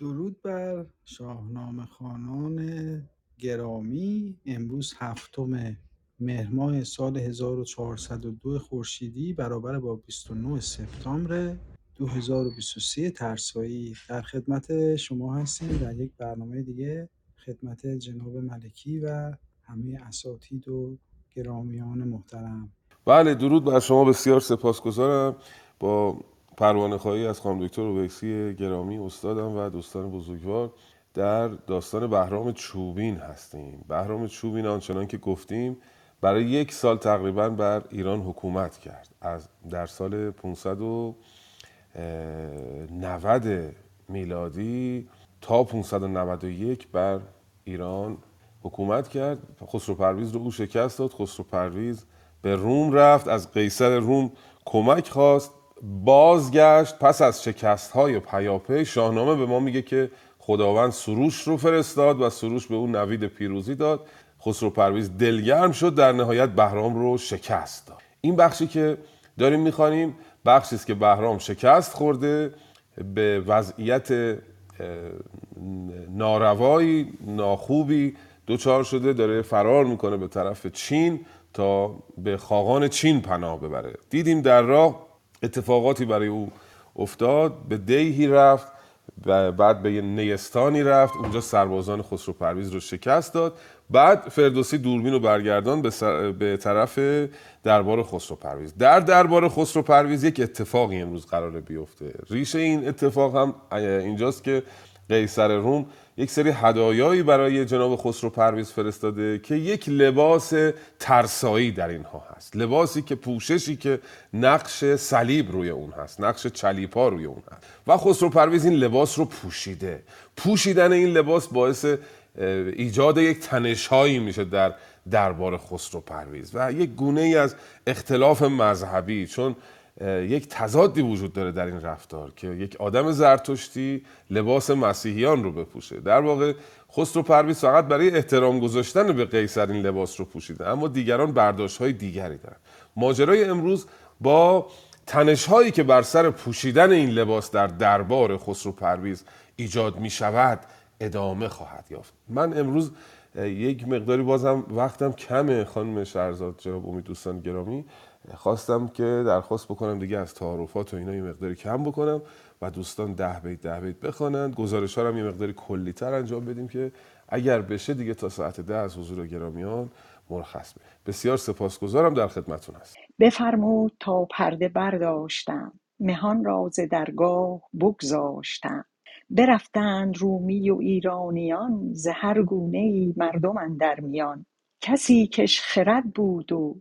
درود بر شاهنامه خانان گرامی. امروز هفتم مهر ماه سال 1402 خورشیدی برابر با 29 سپتامبر 2023 ترسایی. در خدمت شما هستیم در یک برنامه دیگه خدمت جناب ملکی و همه اساتید و گرامیان محترم. بله درود بر شما. بسیار سپاسگزارم. با پروانه خواهی از خانم دکتر اویسی گرامی استادم و دوستان بزرگوار در داستان بهرام چوبین هستیم. بهرام چوبین آنچنان که گفتیم برای یک سال تقریبا بر ایران حکومت کرد. از در سال 590 میلادی تا 591 بر ایران حکومت کرد. خسرو پرویز رو او شکست داد. خسرو پرویز به روم رفت. از قیصر روم کمک خواست. بازگشت پس از شکست های پیاپی شاهنامه به ما میگه که خداوند سروش رو فرستاد و سروش به اون نوید پیروزی داد. خسرو پرویز دلگرم شد در نهایت بهرام رو شکست داد. این بخشی که داریم می‌خوانیم بخشی است که بهرام شکست خورده به وضعیت ناروایی ناخوبی دوچار شده داره فرار می‌کنه به طرف چین تا به خاقان چین پناه ببره. دیدیم در راه اتفاقاتی برای او افتاد به دیهی رفت و بعد به نیستانی رفت اونجا سربازان خسرو پرویز رو شکست داد. بعد فردوسی دوربین رو برگردان به, به طرف دربار خسرو پرویز در دربار خسرو پرویز یک اتفاقی امروز قراره بیفته. ریشه این اتفاق هم اینجاست که قیصر روم یک سری هدایایی برای جناب خسرو پرویز فرستاده که یک لباس ترسایی در اینها هست. لباسی که پوششی که نقش صلیب روی اون هست نقش چلیپا روی اون هست. و خسرو پرویز این لباس رو پوشیده. پوشیدن این لباس باعث ایجاد یک تنشهایی میشه در دربار خسرو پرویز. و یک گونه ای از اختلاف مذهبی چون یک تضادی وجود داره در این رفتار که یک آدم زرتشتی لباس مسیحیان رو بپوشه. در واقع خسرو پرویز فقط برای احترام گذاشتن به قیصر این لباس رو پوشیده اما دیگران برداشت های دیگری دارن. ماجرای امروز با تنش هایی که بر سر پوشیدن این لباس در دربار خسرو پرویز ایجاد می شود ادامه خواهد یافت. من امروز یک مقداری بازم وقتم کمه خانم شهرزاد جناب امید دوستان گرامی. خواستم که درخواست بکنم دیگه از تعارفات و اینا یه مقداری کم بکنم و دوستان ده بیت ده بیت بخوانند. گزارش هم یه مقداری کلی تر انجام بدیم که اگر بشه دیگه تا ساعت ده از حضور گرامیان مرخص بشه. بسیار سپاسگزارم در خدمتون هست بفرمود تا پرده برداشتم. مهان راز درگاه بگذاشتم. برفتند رومی و ایرانیان ز گونه مردم در میان. کسی کش خرد بود و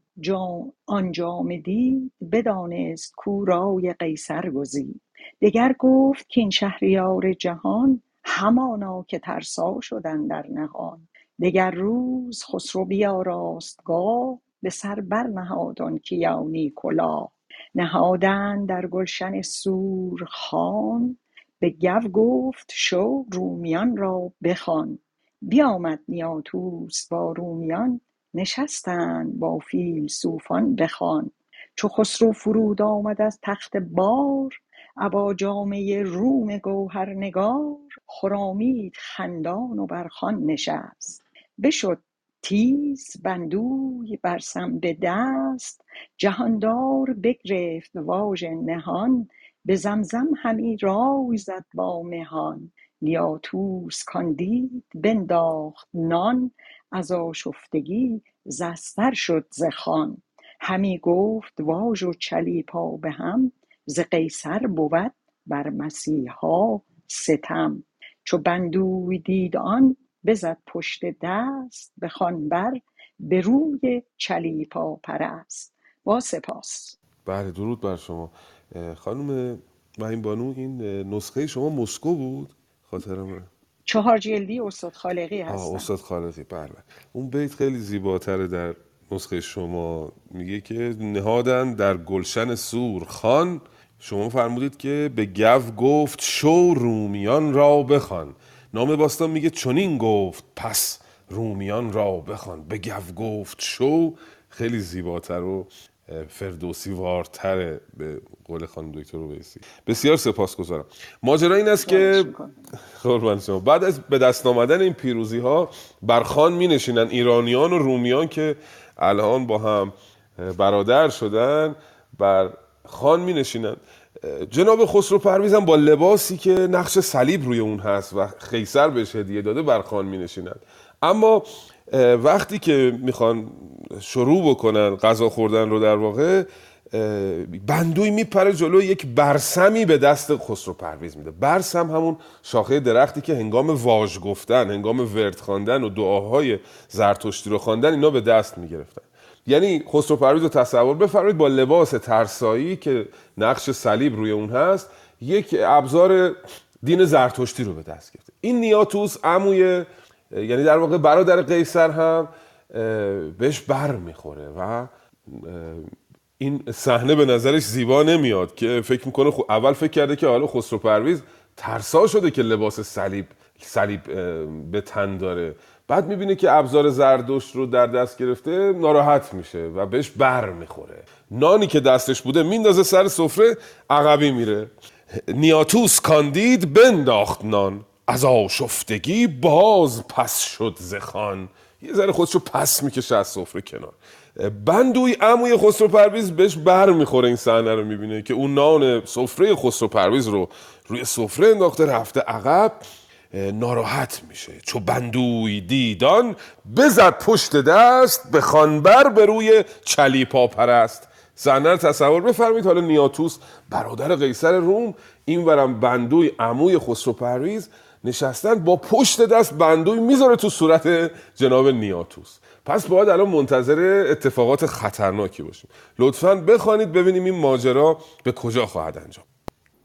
آن جامه دید بدانست کو رای قیصر گزید دگر گفت کاین شهریار جهان همانا که ترسا شد اندر نهان. دگر روز خسرو بیاراست گاه به سر برنهاد آن کیانی کلاه. نهادند در گلشن سور خوان به گو گفت شو رومیان را بخوان. بیامد نیاتوس با رومیان نشستند با فیلسوفان به چو خسرو فرود آمد از تخت بار ابا جامه روم گوهرنگار خرامید خندان و بر خوان نشست. بشد تیز بندوی برسم به دست. جهاندار بگرفت واژه نهان. به زمزم همی رای زد با مهان. نیاتوس کان دید بنداخت نان از آشفتگی ز استر شد ز خوان همی گفت واژ و چلیپا به هم ز قیصر بود بر مسیحا ستم. چو بندوی دید آن بزد پشت دست به خوان بر به روی چلیپا پرست. با سپاس. بله درود بر شما. خانم مهین بانو این نسخه شما مسکو بود؟ خاطرم چهار جلدی استاد خالقی هستن استاد خالقی بله. اون بیت خیلی زیباتره در نسخه شما. میگه که نهادن در گلشن سور. خان شما فرمودید که به گو گفت شو رومیان را بخوان. نام باستان میگه چنین گفت پس رومیان را بخوان. به گو گفت شو خیلی زیباتر و فردوسی وارتره به قول خانم دکتر بیسی بسیار سپاسگزارم. ماجرا این است که قربان شما. بعد از به دست آمدن این پیروزی ها بر خان می نشینن ایرانیان و رومیان که الان با هم برادر شدن بر خان می نشینن جناب خسرو پرویز هم با لباسی که نقش صلیب روی اون هست و خیسر بهش هدیه داده بر خان می نشینن اما وقتی که می‌خوان شروع بکنن غذا خوردن رو در واقع بندوی میپره جلو یک برسمی به دست خسرو پرویز میده. برسم همون شاخه درختی که هنگام واژ گفتن هنگام ورد خواندن و دعاهای زرتشتی رو خواندن اینا به دست می‌گرفتن. یعنی خسرو پرویز رو تصور بفرمایید با لباس ترسایی که نقش صلیب روی اون هست یک ابزار دین زرتشتی رو به دست گرفته. این نیاتوس عموی یعنی در واقع برادر قیصر هم بهش بر می‌خوره و این صحنه به نظرش زیبا نمیاد که فکر می‌کنه خو... اول فکر کرده که حالا خسرو پرویز ترسا شده که لباس صلیب صلیب به تن داره. بعد می‌بینه که ابزار زردشت رو در دست گرفته ناراحت میشه و بهش بر می‌خوره. نانی که دستش بوده میندازه سر سفره عقبی میره. نیاتوس کاندید بنداخت نان. از آشفتگی باز پس شد زخان یه ذره خودشو پس می‌کشه از سفره کنار. بندوی عموی خسرو پرویز بهش بر می‌خوره این صحنه رو می‌بینه که اون نان سفره خسرو پرویز رو روی سفره انداخته رفته عقب ناراحت میشه. چو بندوی دیدان بزد پشت دست به خانبر به روی چلیپا پرست. صحنه رو تصور بفرمید حالا نیاتوس برادر قیصر روم این ورم بندوی عموی خسرو پرویز نشستن با پشت دست بندوی می‌ذاره تو صورت جناب نیاتوس. پس باید الان منتظر اتفاقات خطرناکی باشیم. لطفا بخوانید ببینیم این ماجرا به کجا خواهد انجام.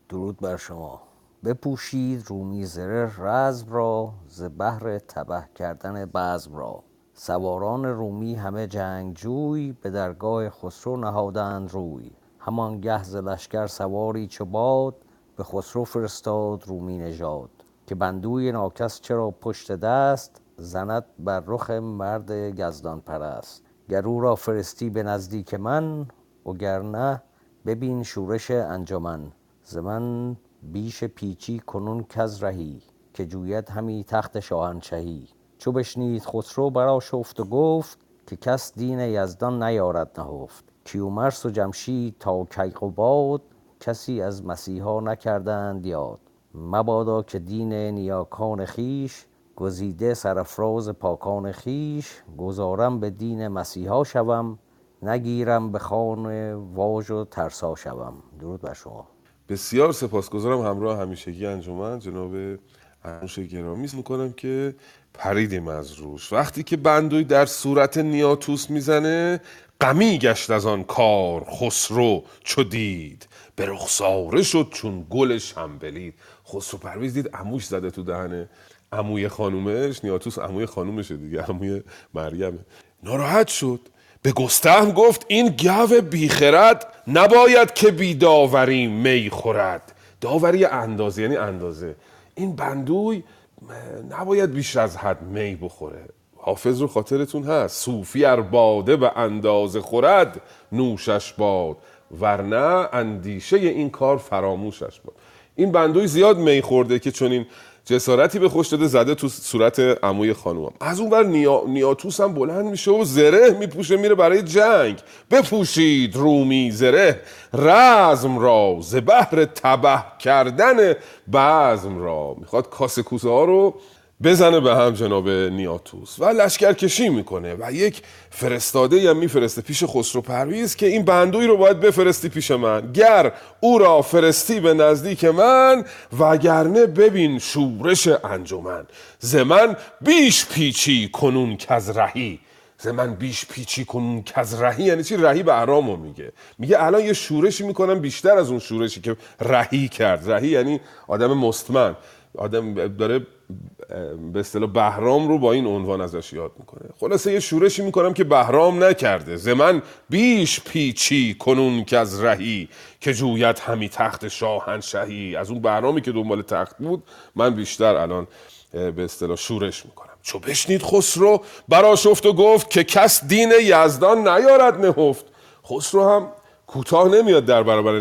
درود بر شما. بپوشید رومی زره رزم را ز بهر تبه کردن بزم را. سواران رومی همه جنگجوی به درگاه خسرو نهادند روی. همان گه ز لشکر سواری چو باد به خسرو فرستاد رومی نژاد. که بندوی ناکس چرا پشت دست زند بر رخ مرد گزدان پرست گر او را فرستی به نزدیک من وگرنه ببین شورش انجمن. ز من بیش پیچی کنون کز رهی که جوید همی تخت شاهنشهی. چو بشنید خسرو برآشفت و گفت که کس دین یزدان نیارد نهفت. کیومرث و جمشید تا کیقباد کسی از مسیحا نکردند یاد. مبادا که دین نیاکان خویش گزیده سرافراز پاکان خویش گذارم به دین مسیحا شوم نگیرم به خوان واژ و ترسا شوم. درود بر شما. بسیار سپاسگزارم. همراه همیشگی انجمن جناب انوش گرامی. می‌کنم که پریدیم از روش. وقتی که بندوی در صورت نیاتوس می‌زنه غمی گشت از آن کار خسرو چو دید. به رخساره شد چون گل شنبلید. خسرو پرویز دید عموش زده تو دهنه عموی خانومش نیاتوس عموی خانومشه دیگه عموی مریمه ناراحت شد. به گستهم گفت این گو بیخرد نباید که بی داوری می خورد. داوری اندازه یعنی اندازه. این بندوی نباید بیش از حد می بخوره. حافظ رو خاطرتون هست. صوفی ار باده به اندازه خورد نوشش باد. ورنه اندیشه این کار فراموشش باد. این بندوی زیاد می خورده که چون این جسارتی به خوش داده زده تو صورت عموی خانومم. از اون بر نیا... نیاتوس هم بلند میشه و زره میپوشه میره برای جنگ. بپوشید رومی زره. رزم را ز بهر تبه کردن بزم را. می‌خواد کاسه ها رو بزنه به هم جناب نیاتوس و لشکر کشی می‌کنه و یک فرستاده هم میفرسته پیش خسرو پرویز که این بندوی رو باید بفرستی پیش من. گر او را فرستی به نزدیک من وگرنه ببین شورش انجمن. ز من بیش پیچی کنون کز رهی. ز من بیش پیچی کنون کز رهی. یعنی چی؟ رهی به احرامو میگه. میگه الان یه شورشی می‌کنم بیشتر از اون شورشی که رهی کرد. رهی یعنی آدم مستمن. آدم داره به اصطلاح بهرام رو با این عنوان ازش یاد می‌کنه. خلاصه یه شورشی می‌کنم که بهرام نکرده. زمن بیش پیچی کنون که از رهی که جویت همی تخت شاهنشهی. از اون بهرامی که دنبال تخت بود من بیشتر الان به اصطلاح شورش می‌کنم. چو بشنید خسرو براشفت و گفت که کس دین یزدان نیارد نهفت. خسرو هم کوتاه نمیاد در برابر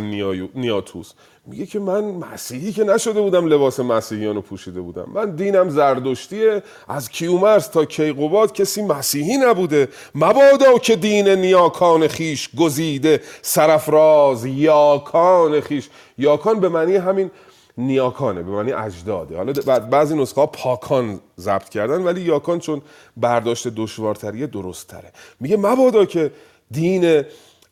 نیاتوس. میگه که من مسیحی که نشده بودم لباس مسیحیان رو پوشیده بودم. من دینم زردشتیه. از کیومرز تا کیقوباد کسی مسیحی نبوده. مبادا که دین نیاکان خیش گزیده. سرفراز یاکان خیش. یاکان به معنی همین نیاکانه به معنی اجداده. حالا بعضی نسخه ها پاکان ضبط کردن ولی یاکان چون برداشت دشوارتریه درست تره میگه مبادا که دین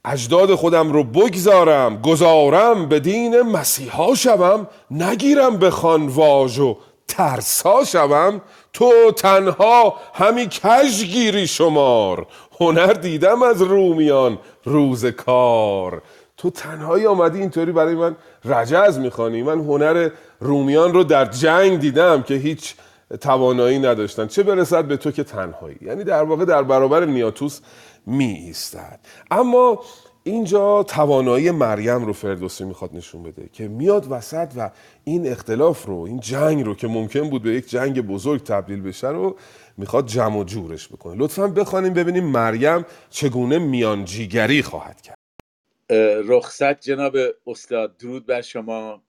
اجداد خودم رو بگذارم گذارم به دین مسیحا شوم نگیرم به واژ و ترسا شوم. تو تنها همی کش گیری شمار هنر دیدم از رومیان روز کار. تو تنهایی آمدی اینطوری برای من رجز می‌خوانی. من هنر رومیان رو در جنگ دیدم که هیچ توانایی نداشتن. چه برسد به تو که تنهایی؟ یعنی در واقع در برابر نیاتوس می ایستد اما اینجا توانایی مریم رو فردوسی می‌خواد نشون بده که میاد وسط و این اختلاف رو این جنگ رو که ممکن بود به یک جنگ بزرگ تبدیل بشه رو می‌خواد جمع و جورش بکنه. لطفا بخوانیم ببینیم مریم چگونه میانجیگری خواهد کرد. رخصت جناب استاد درود بر شما.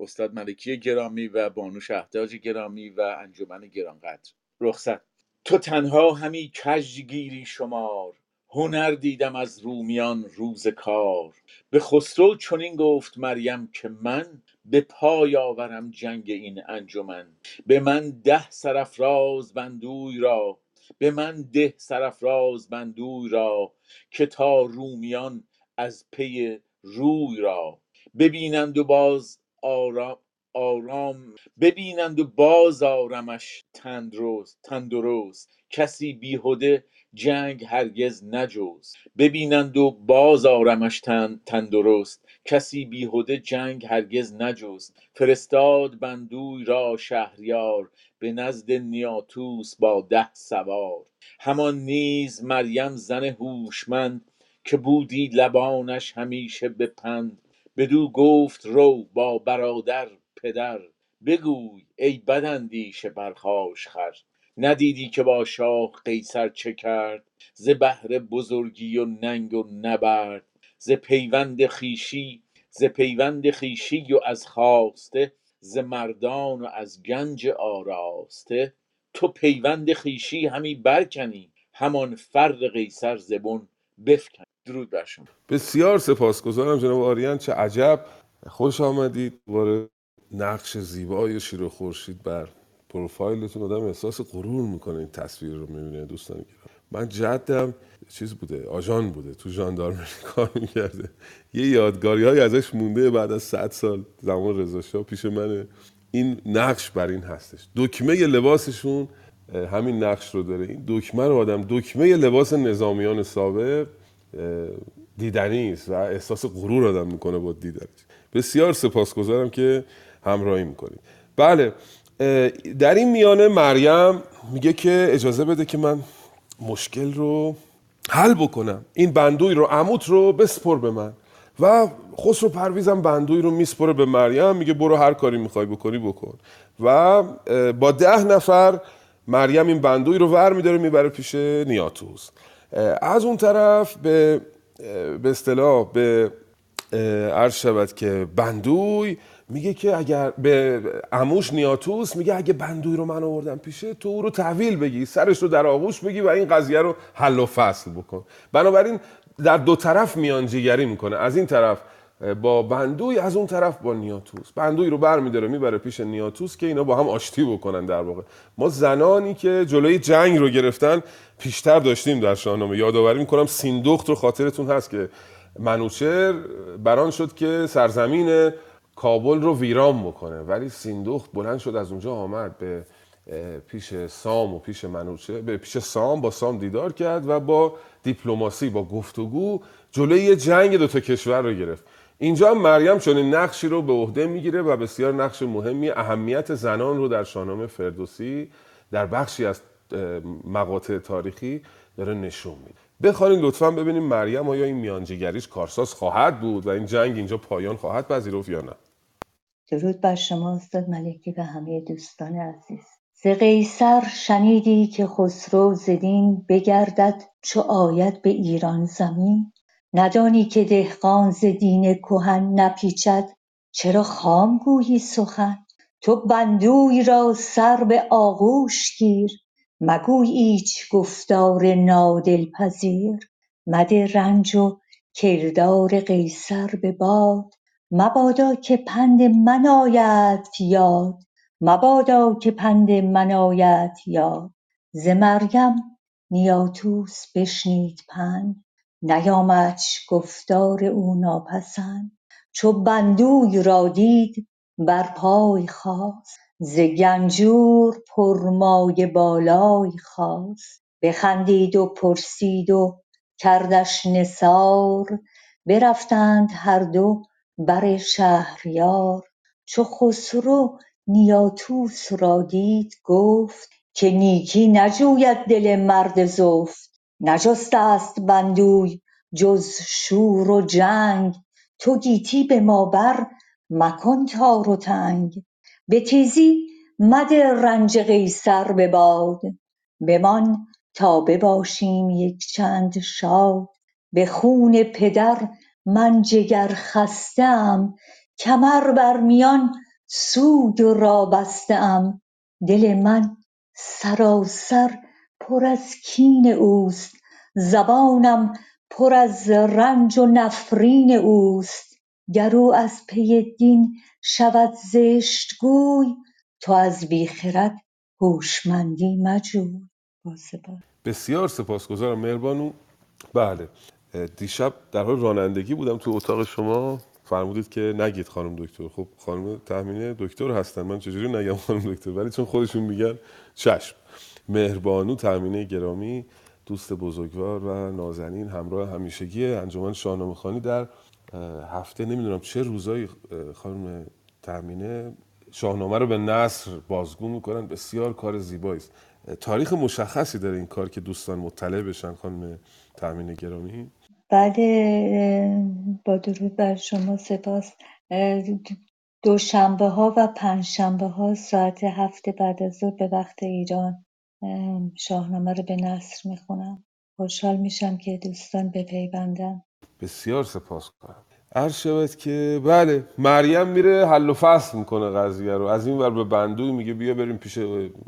استاد ملکی گرامی و بانو شهداج گرامی و انجمن گرانقدر. رخصت. تو تنها همی کجگیری شمار هنر دیدم از رومیان روز کار. به خسرو چنین گفت مریم که من به پای آورم جنگ این انجمن. به من ده سرفراز بندوی را به من ده سرفراز بندوی را که تا رومیان از پی روی را ببینند و باز آرام آرام ببینند و باز آرمش تندرست تندرست. کسی بیهوده جنگ هرگز نجوز ببینند و باز آرمش تندرست. کسی بیهوده جنگ هرگز نجوز فرستاد بندوی را شهریار به نزد نیاتوس با ده سوار. همان نیز مریم زن هوشمند که بودی لبانش همیشه به پند. بدو گفت رو با برادر پدر بگوی ای بداندیش برخاش خر ندیدی که با شاه قیصر چه کرد؟ ز بهر بزرگی و ننگ و نبرد. ز پیوند خویشی ز پیوند خویشی و از خواسته. ز مردان و از گنج آراسته. تو پیوند خویشی همی برکنی. همان فرق قیصر زبون بفکن درود بر بسیار سپاسگزارم جناب آریان چه عجب. خوش آمدید. دوباره نقش زیبای شیر و خورشید بر پروفایلتون آدم احساس غرور می‌کنه این تصویر رو می‌بینه دوستان گرامی من جدم چیز بوده آژان بوده تو ژاندارمری کار می‌کرده. یه یادگاری های ازش مونده بعد از 100 سال زمان رضا پیش منه این نقش بر این هستش. دکمه لباسشون همین نقش رو داره. این دکمه رو آدم دکمه لباس نظامیان سابق دیدنی است و احساس غرور آدم می‌کنه با دیدنش. بسیار سپاسگزارم که همراهی می‌کنید بله در این میانه مریم میگه که اجازه بده که من مشکل رو حل بکنم. این بندوی رو عموت رو بسپر به من. و خسرو پرویزم بندوی رو میسپره به مریم میگه برو هر کاری می‌خوای بکنی بکن. و با ده نفر مریم این بندوی رو ور میداره می‌بره پیش نیاتوس. از اون طرف به به اصطلاح به عرض شود که بندوی میگه که اگر به اموش نیاتوس میگه اگه بندوی رو من آوردم پیشه تو او رو تحویل بگی سرش رو در آغوش بگی و این قضیه رو حل و فصل بکن. بنابراین در دو طرف میانجیگری می‌کنه. از این طرف با بندوی از اون طرف با نیاتوس. بندوی رو بر میداره می‌بره پیش نیاتوس که اینا با هم آشتی بکنن در واقع. ما زنانی که جلوی جنگ رو گرفتن پیشتر داشتیم در شاهنامه. یادآوری می‌کنم سیندخت رو خاطرتون هست که منوچر بران شد که سرزمین کابل رو ویران بکنه. ولی سیندخت بلند شد از اونجا آمد به پیش سام و پیش منوچه به پیش سام با سام دیدار کرد و با دیپلماسی با گفتگو جلوی جنگ دو تا کشور رو گرفت. اینجا هم مریم چون نقشی رو به عهده می‌گیره و بسیار نقش مهمی اهمیت زنان رو در شاهنامه فردوسی در بخشی از مقاطع تاریخی داره نشون میده. بخوانید لطفا ببینیم مریم آیا این میانجیگریش کارساز خواهد بود و این جنگ اینجا پایان خواهد پذیرفت یا نه. درود بر شما استاد ملکی و همه دوستان عزیز. ز قیصر شنیدی که خسرو زدین بگردد چو آید به ایران زمین؟ ندانی که دهقان ز دین کهن نپیچد چرا خام گویی سخن؟ تو بندوی را سر به آغوش گیر مگوی ایچ گفتار نادلپذیر. مده رنج و کردار قیصر به باد مبادا که پند من آیدت یاد مبادا که پند من آیدت یاد. ز مریم نیاتوس بشنید پند نیامدش گفتار او ناپسند. چو بندوی را دید بر پای خاست ز گنجور پرمایه بالای خواست بخندید و پرسید و کردش نثار برفتند هر دو بر شهریار چو خسرو نیاتوس را دید گفت که نیکی نجوید دل مرد زفت. نجسته ست بندوی جز شور و جنگ. تو گیتی به ما بر مکن تار و تنگ. به تیزی مده رنج قیصر به باد. بمان تا بباشیم یک چند شاد. به خون پدر من جگر خسته ام کمر بر میان سوگ را بسته ام دل من سراسر پر از کین اوست زبانم پر از رنج و نفرین اوست. گر او از پی دین شود زشت گوی تو از بی خرد هوشمندی مجوی. بسیار سپاسگزارم مهربانو. بله. دیشب در حال رانندگی بودم تو اتاق شما. فرمودید که نگید خانم دکتر. خب خانم تهمینه دکتر هستن. من چجوری نگم خانم دکتر؟ ولی چون خودشون میگن چشم. مهربانو تهمینه گرامی دوست بزرگوار و نازنین همراه همیشگی انجمن شاهنامه خانی در هفته نمی‌دونم چه روزایی خانم تهمینه شاهنامه رو به نصر بازگو می‌کنن. بسیار کار زیبایی است. تاریخ مشخصی داره این کار که دوستان مطلع بشن خانم تامین گرامی. بله با درود بر شما سپاس. دوشنبه ها و پنجشنبه ها ساعت هفت بعد از ظهر به وقت ایران شاهنامه رو به نصر می‌خونم. خوشحال میشم که دوستان بپیوندن بسیار سپاس کنم. عرض شود که بله مریم میره حل و فصل می‌کنه قضیه رو. از این ور به بندوی میگه بیا بریم پیش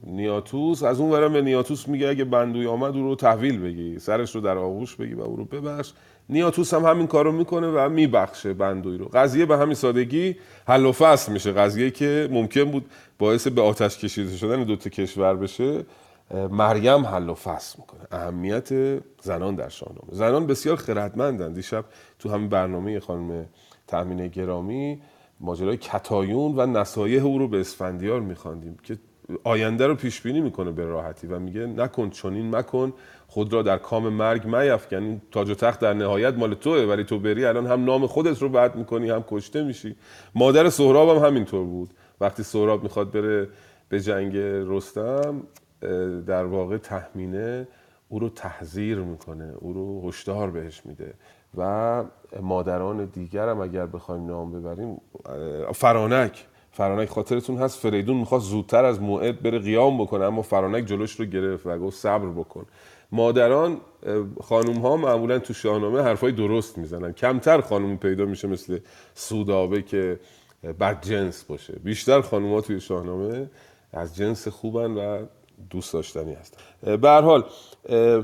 نیاتوس. از اون ورم به نیاتوس میگه اگه بندوی آمد او رو تحویل بگی. سرش رو در آغوش بگی و او رو ببخش. نیاتوس هم همین کارو می‌کنه و میبخشه بندوی رو. قضیه به همین سادگی حل و فصل میشه. قضیه که ممکن بود باعث به آتش کشیده شدن دو تا کشور بشه. مریم حل و فصل می‌کنه. اهمیت زنان در شاهنامه. زنان بسیار خردمندن. دیشب تو همین برنامه خانم تامین گرامی ماجرای کتایون و نصایح او رو به اسفندیار میخواندیم که آینده رو پیش بینی می‌کنه به راحتی و میگه نکن چنین مکن خود را در کام مرگ میفکن این تاج و تخت در نهایت مال توه ولی تو بری الان هم نام خودت رو بد می‌کنی هم کشته میشی. مادر سهراب هم همینطور بود. وقتی سهراب می‌خواد بره به جنگ رستم در واقع تحمینه او رو تحذیر می‌کنه او رو هشدار بهش میده. و مادران دیگر هم اگر بخوایم نام ببریم فرانک فرانک خاطرتون هست فریدون می‌خواست زودتر از موعد بره قیام بکنه اما فرانک جلوش رو گرفت و گفت صبر بکن. مادران خانوم ها معمولا تو شاهنامه حرفای درست می‌زنن. کمتر خانوم پیدا میشه مثل سودابه که بد جنس باشه. بیشتر خانوم ها توی شاهنامه از جنس خوبن و دوست داشتنی هست به حال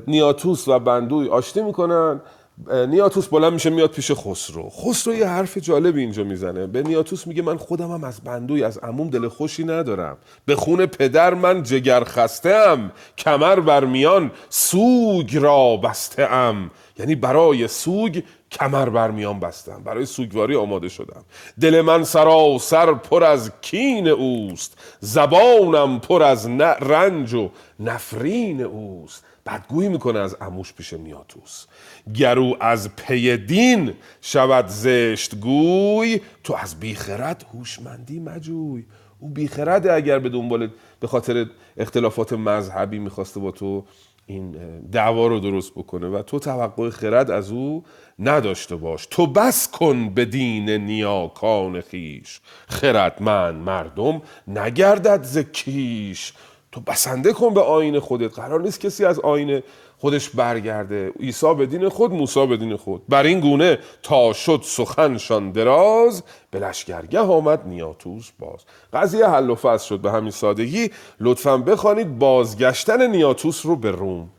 نیاتوس و بندوی آشتی می‌کنن. نیاتوس بلند میشه میاد پیش خسرو. خسرو یه حرف جالبی اینجا می‌زنه. به نیاتوس میگه من خودم هم از بندوی از عموم دل خوشی ندارم. به خون پدر من جگر خسته ام کمر بر میان سوگ را بسته ام یعنی برای سوگ کمر بر میان بستم. برای سوگواری آماده شدم. دل من سراسر پر از کین اوست. زبانم پر از رنج و نفرین اوست. بدگویی می‌کنه از اموش پیش نیاتوس گرو از پی دین شود زشت گوی تو از بیخرد هوشمندی مجوی. او بیخرده اگر به دنبال به خاطر اختلافات مذهبی می‌خواسته با تو این دعوا رو درست بکنه و تو توقع خرد از او نداشته باش. تو بس کن به دین نیاکان خیش. خردمند مردم نگردد ز کیش. تو بسنده کن به آین خودت. قرار نیست کسی از آین خودش برگرده. عیسی به دین خود موسی به دین خود. بر این گونه تا شد سخنشان دراز به لشکرگه آمد نیاتوس باز. قضیه حل و فصل شد به همین سادگی. لطفا بخوانید بازگشتن نیاتوس رو به روم.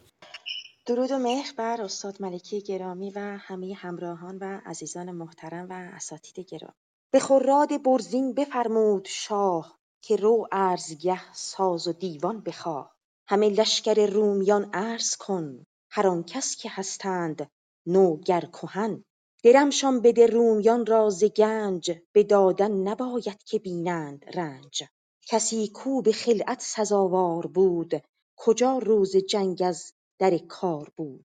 درود و مهر بر استاد ملکی گرامی و همه همراهان و عزیزان محترم و اساتید گرامی. به خراد برزین بفرمود شاه که رو ارزگه ساز و دیوان بخواه. همه لشکر رومیان عرض کن. هر آن کس که هستند نو گر کهن. درمشان بده رومیان را ز گنج. به دادن نباید که بینند رنج. کسی کو به خلعت سزاوار بود؟ کجا روز جنگ از در کار بود؟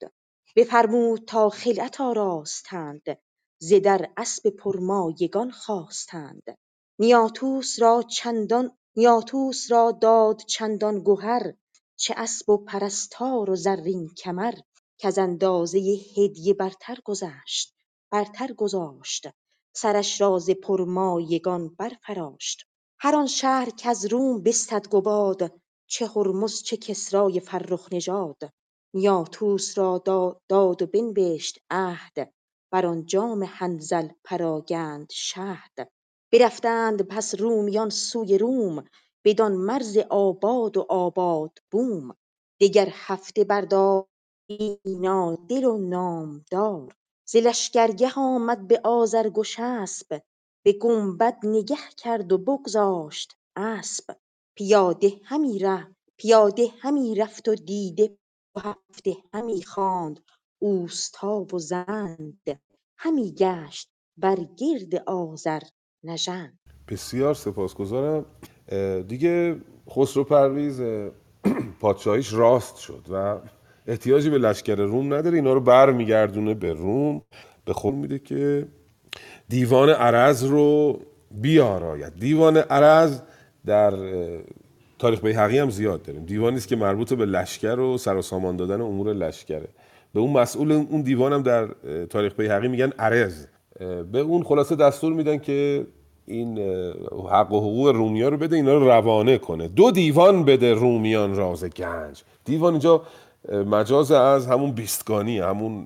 بفرمود تا خلعت آراستند. ز در اسب پرمایگان خواستند. نیاتوس را چندان نیاتوس را داد چندان گهر. چه اسب و پرستار و زرین کمر کز اندازه هدیه برتر گذشت برتر گذاشت. سرش را ز پرمایگان برفراشت. هر آن شهر کز روم بستد گباد چه هرمز چه کسرای فرخ نژاد. نیاتوس را داد و بنوشت عهد بر آن جام حنظل پراگند شهد. برفتند پس رومیان سوی روم بدان مرز آباد و آباد بوم. دگر هفته برداشت اینا دل و نامدار. ز لشکرگه آمد به آذرگشسپ به گنبد نگه کرد و بگذاشت اسپ پیاده همی پیاده همی رفت و دیده هفته همی خواند اوستا و زند. همی گشت بر گرد آذر نژند. بسیار سپاسگزارم. دیگه خسرو پرویز پادشاهیش راست شد و احتیاجی به لشکر روم نداره. اینا رو بر میگردونه به روم. به خود میده که دیوان عرز رو بیاراید. دیوان عرز در تاریخ بیهقی هم زیاد داریم. دیوانی است که مربوط به لشکر و سر و سامان دادن امور لشکره. به اون مسئول اون دیوان هم در تاریخ بیهقی میگن عرز به اون خلاصه دستور میدن که این حق و حقوق رومیا رو بده اینا رو روانه کنه. دو دیوان بده رومیان راز گنج. دیوان اینجا مجاز از همون بیستگانی همون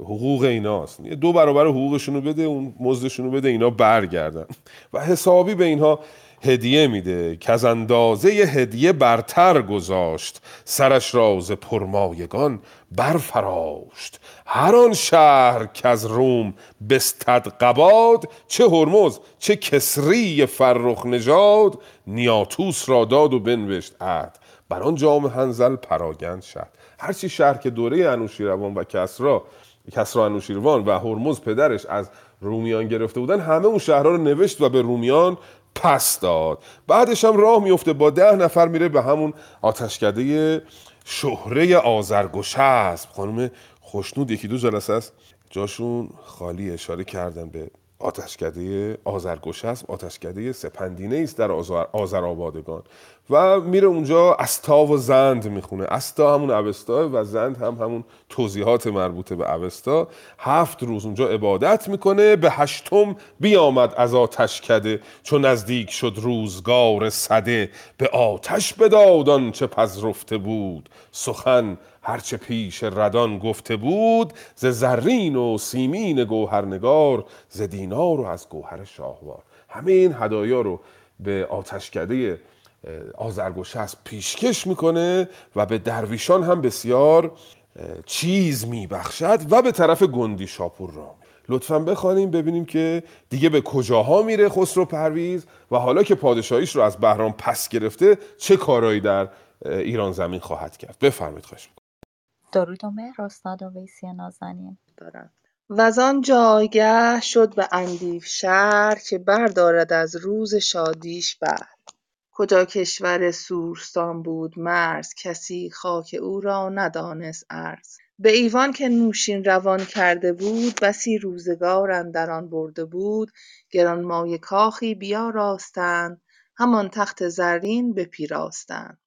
حقوق ایناست. دو برابر حقوقشون رو بده اون مزدشون رو بده اینا برگردن. و حسابی به اینها هدیه میده. که از اندازه هدیه برتر گذاشت. سرش راز پرمایگان برفراشت. هر آن شهر که از روم بستد قباد چه هرمز چه کسری فرخ نژاد. نیاتوس را داد و بنوشت عهد. بر آن جام هنزل پراگند شد هرچی شهر که دوره انوشیروان و کسرا کسرا انوشیروان و هرمز پدرش از رومیان گرفته بودن همه اون شهرها رو نوشت و به رومیان پس داد. بعدش هم راه میفته با ده نفر میره به همون آتشکده شهره آزرگوش هست خانم خوشنود یکی دو جلسه است. جاشون خالی اشاره کردن به آتشکده آزرگوش است آتشکده سپندینه است در آزر آبادگان و میره اونجا استا و زند می‌خونه. استا همون اوستا و زند هم همون توضیحات مربوطه به اوستا. هفت روز اونجا عبادت می‌کنه به هشتم بیامد از آتش کده چون نزدیک شد روزگار صده به آتش بدادان چه پذرفته بود. سخن هرچه پیش ردان گفته بود ز زرین و سیمین گوهرنگار ز دینار و از گوهر شاهوار. همه این هدایا رو به آتشکده آزرگوشست پیشکش می‌کنه و به درویشان هم بسیار چیز میبخشد و به طرف گندی شاپور را لطفا بخوانیم ببینیم که دیگه به کجاها میره خسرو پرویز و حالا که پادشاهیش رو از بهرام پس گرفته چه کارایی در ایران زمین خواهد کرد. بفرمایید خواهش درود و مهر استاد ویسی نازنین. دارم. و آن جایگه شد به اندیف شهر که بردارد از روز شادیش بر. کجا کشور سورستان بود مرز کسی خاک او را ندانست ارز به ایوان که نوشین روان کرده بود بسی روزگار اندر آن برده بود. گرانمایه کاخی بیاراستند همان تخت زرین بپیراستند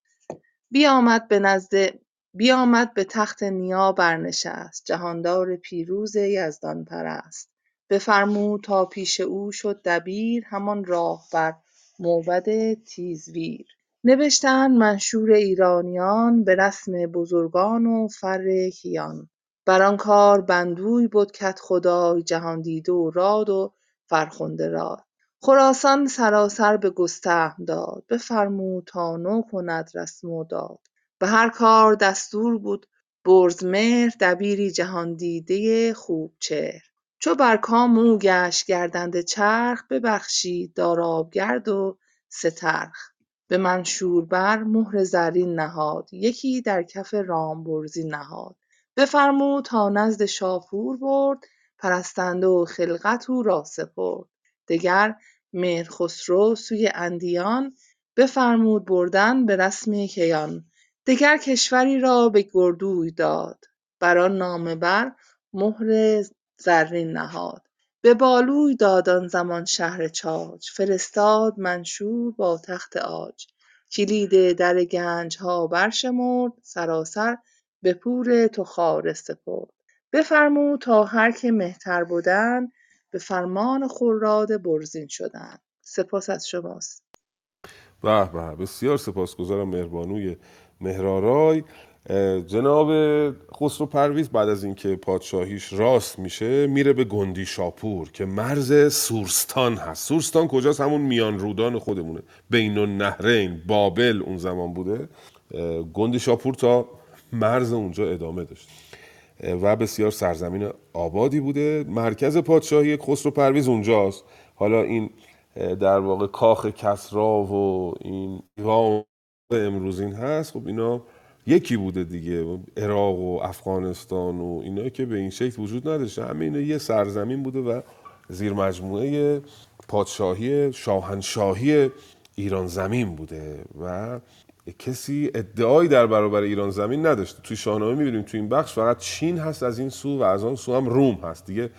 بیامد به نزد بیامد به تخت نیا برنشست جهاندار پیروز یزدان پرست بفرمود تا پیش او شد دبیر همان راهبر موبد تیزویر. نوشتند منشور ایرانیان به رسم بزرگان و فر کیان. بر آن کار بندوی بد کدخدای جهاندیده و راد و فرخنده رای خراسان سراسر به گستهم داد. بفرمود تا نو کند رسم و داد. به هر کار دستور بود. بزرگمهر دبیری جهاندیده خوب چهر. چو بر کام او گشت گردنده چرخ ببخشید دارابگرد و سترخ. به منشور بر مهر زرین نهاد یکی در کف رامبرزین نهاد. بفرمود تا نزد شاپور برد پرستنده و خلعت او را سپرد. دگر مهرخسرو سوی اندیان بفرمود بردن به رسم کیان. دگر کشوری را به گردوی داد. بر آن نامه بر مهر زرین نهاد. به بالوی داد آن زمان شهر چاج. فرستاد منشور با تخت عاج. کلید در گنجها برشمرد. سراسر به پور تخار سپرد. بفرمود تا هر که مهتر بدند به فرمان خراد برزین شدند. سپاس از شماست. به به بسیار سپاسگزارم مهربانوی مهرآرای جناب خسرو پرویز بعد از اینکه پادشاهیش راست میشه میره به گندی شاپور که مرز سورستان هست. سورستان کجاست؟ همون میان رودان خودمونه. بین النهرین بابل اون زمان بوده. گندی شاپور تا مرز اونجا ادامه داشت. و بسیار سرزمین آبادی بوده. مرکز پادشاهی خسرو پرویز اونجاست. حالا این در واقع کاخ کسرا و این ایوان امروز این هست خب اینا یکی بوده دیگه عراق و افغانستان و اینا که به این شکل وجود نداشته. همه اینا یه سرزمین بوده و زیر مجموعه پادشاهی شاهنشاهی ایران زمین بوده و کسی ادعایی در برابر ایران زمین نداشته. توی شاهنامه می‌بینیم توی این بخش فقط چین هست از این سو و از آن سو هم روم هست. دیگه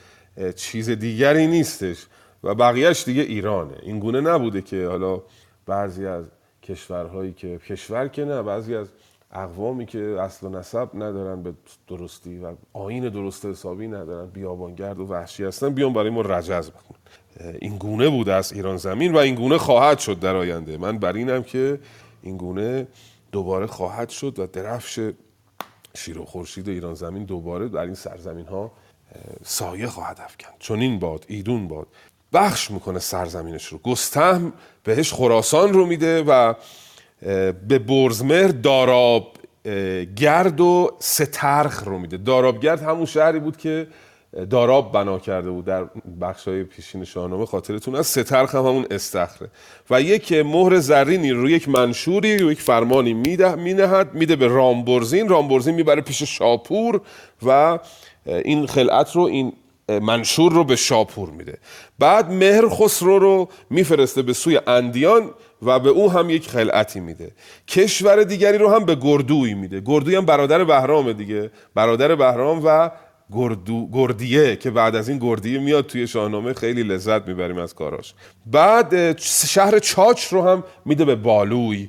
چیز دیگری نیستش و بقیهش دیگه ایرانه. این گونه نبوده که حالا بعضی از کشورهایی که کشور که نه بعضی از اقوامی که اصل و نسب ندارن به درستی و آین درست حسابی ندارن بیابانگرد و وحشی هستن بیان برای ما رجز بخون. این گونه بوده از ایران زمین و این گونه خواهد شد در آینده. من بر اینم که این گونه دوباره خواهد شد و درفش شیر و خورشید ایران زمین دوباره در این سرزمین ها سایه خواهد افکند. چون این باد ایدون باد. بخش می‌کنه سرزمینش رو. گستهم بهش خراسان رو میده و به برزمهر داراب گرد و سترخ رو میده. داراب گرد همون شهری بود که داراب بنا کرده بود در بخش های پیشین شاهنامه. خاطرتون از سترخ هم همون استخره. و یک مهر زرینی رو یک منشوری رو یک فرمانی میده مینهد میده به رامبرزین. رامبرزین می‌بره پیش شاپور و این خلعت رو این منشور رو به شاپور میده. بعد مهر خسرو رو میفرسته به سوی اندیان و به او هم یک خلعتی میده. کشور دیگری رو هم به گردوی میده. گردوی هم برادر بهرام دیگه. برادر بهرام و گردو، گردیه که بعد از این گردیه میاد توی شاهنامه خیلی لذت می‌بریم از کاراش. بعد شهر چاچ رو هم میده به بالوی.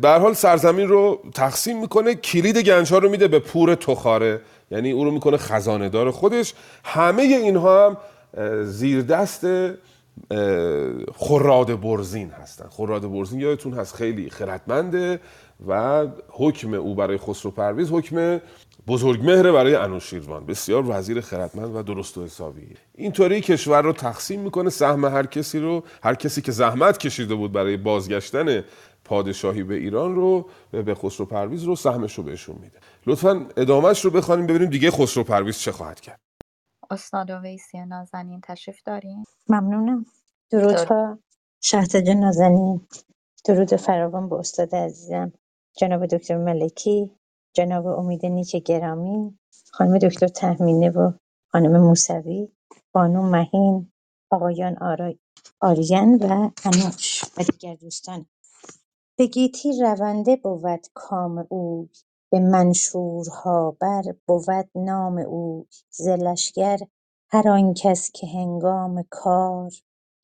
به حال سرزمین رو تقسیم می‌کنه. کلید گنج ها رو میده به پور تخاره. یعنی او رو می‌کنه خزانه دار خودش. همه اینها هم زیر دست خراد برزین هستن. خراد برزین یادتون هست خیلی خردمنده و حکم او برای خسرو پرویز حکم بزرگ مهره برای انوشیروان بسیار وزیر خردمند و درست و حسابی. اینطوری کشور رو تقسیم می‌کنه سهم هر کسی رو هر کسی که زحمت کشیده بود برای بازگشتن پادشاهی به ایران رو به خسرو پرویز رو سهمش رو بهشون میده. لطفا ادامهش رو بخوانیم ببینیم دیگه خسرو پرویز چه خواهد کرد. استاد ویسی نازنین تشریف دارین؟ ممنونم. درود با شهزاده نازنین. درود فراوان به استاد عزیزم. جناب دکتر ملکی جناب امید نیک گرامی خانم دکتر تهمینه و خانم موسوی بانو مهین آقایان آرای آریان و انوش و دیگر دوستان. به گیتی رونده بود کام اوی به منشورها بر بود نام اوی ز لشکر هر آنکس که هنگام کار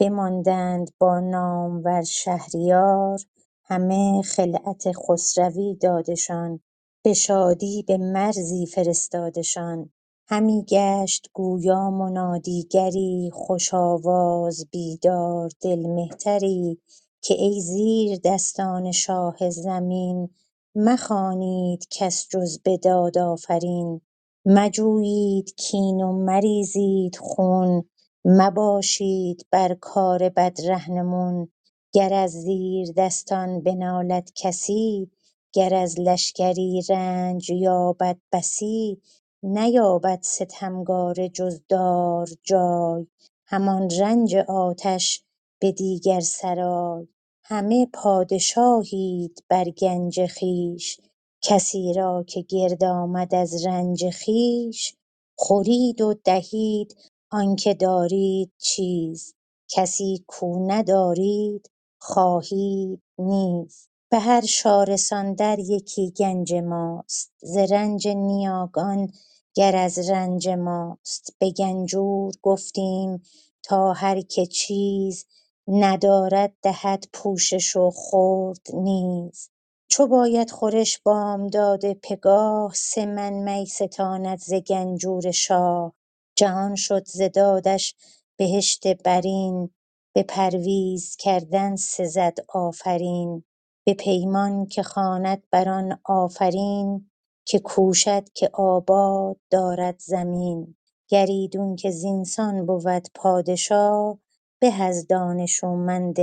بماندند با نامور شهریار همه خلعت خسروی دادشان به شادی به مرزی فرستادشان همی گشت گویا منادیگری خوش آواز بیدار دل مهتری که ای زیر دستان شاه زمین مخوانید کس جز به داد آفرین. مجویید کین و مریزید خون. مباشید بر کار بد رهنمون. گر از زیردستان بنالد کسی گر از لشکری رنج یابد بسی نیابد ستمگاره جز دار جای. همان رنج آتش به دیگر سرای. همه پادشاهید بر گنج خویش. کسی را که گرد آمد از رنج خویش خورید و دهید. آنکه دارید چیز کسی کو ندارید خواهید نیز. به هر شارستان در یکی گنج ماست. ز رنج نیاگان گر از رنج ماست. به گنجور گفتیم تا هر که چیز ندارد دهد پوشش و خورد نیز. چو باید خورش بامداد پگاه سه من می ستاند ز گنجور شاه. جهان شد ز دادش بهشت برین به پرویز کردن سزد آفرین. به پیمان که خواند بر آن آفرین که کوشد که آباد دارد زمین. گر ایدون که زینسان بود پادشا به از دانشومند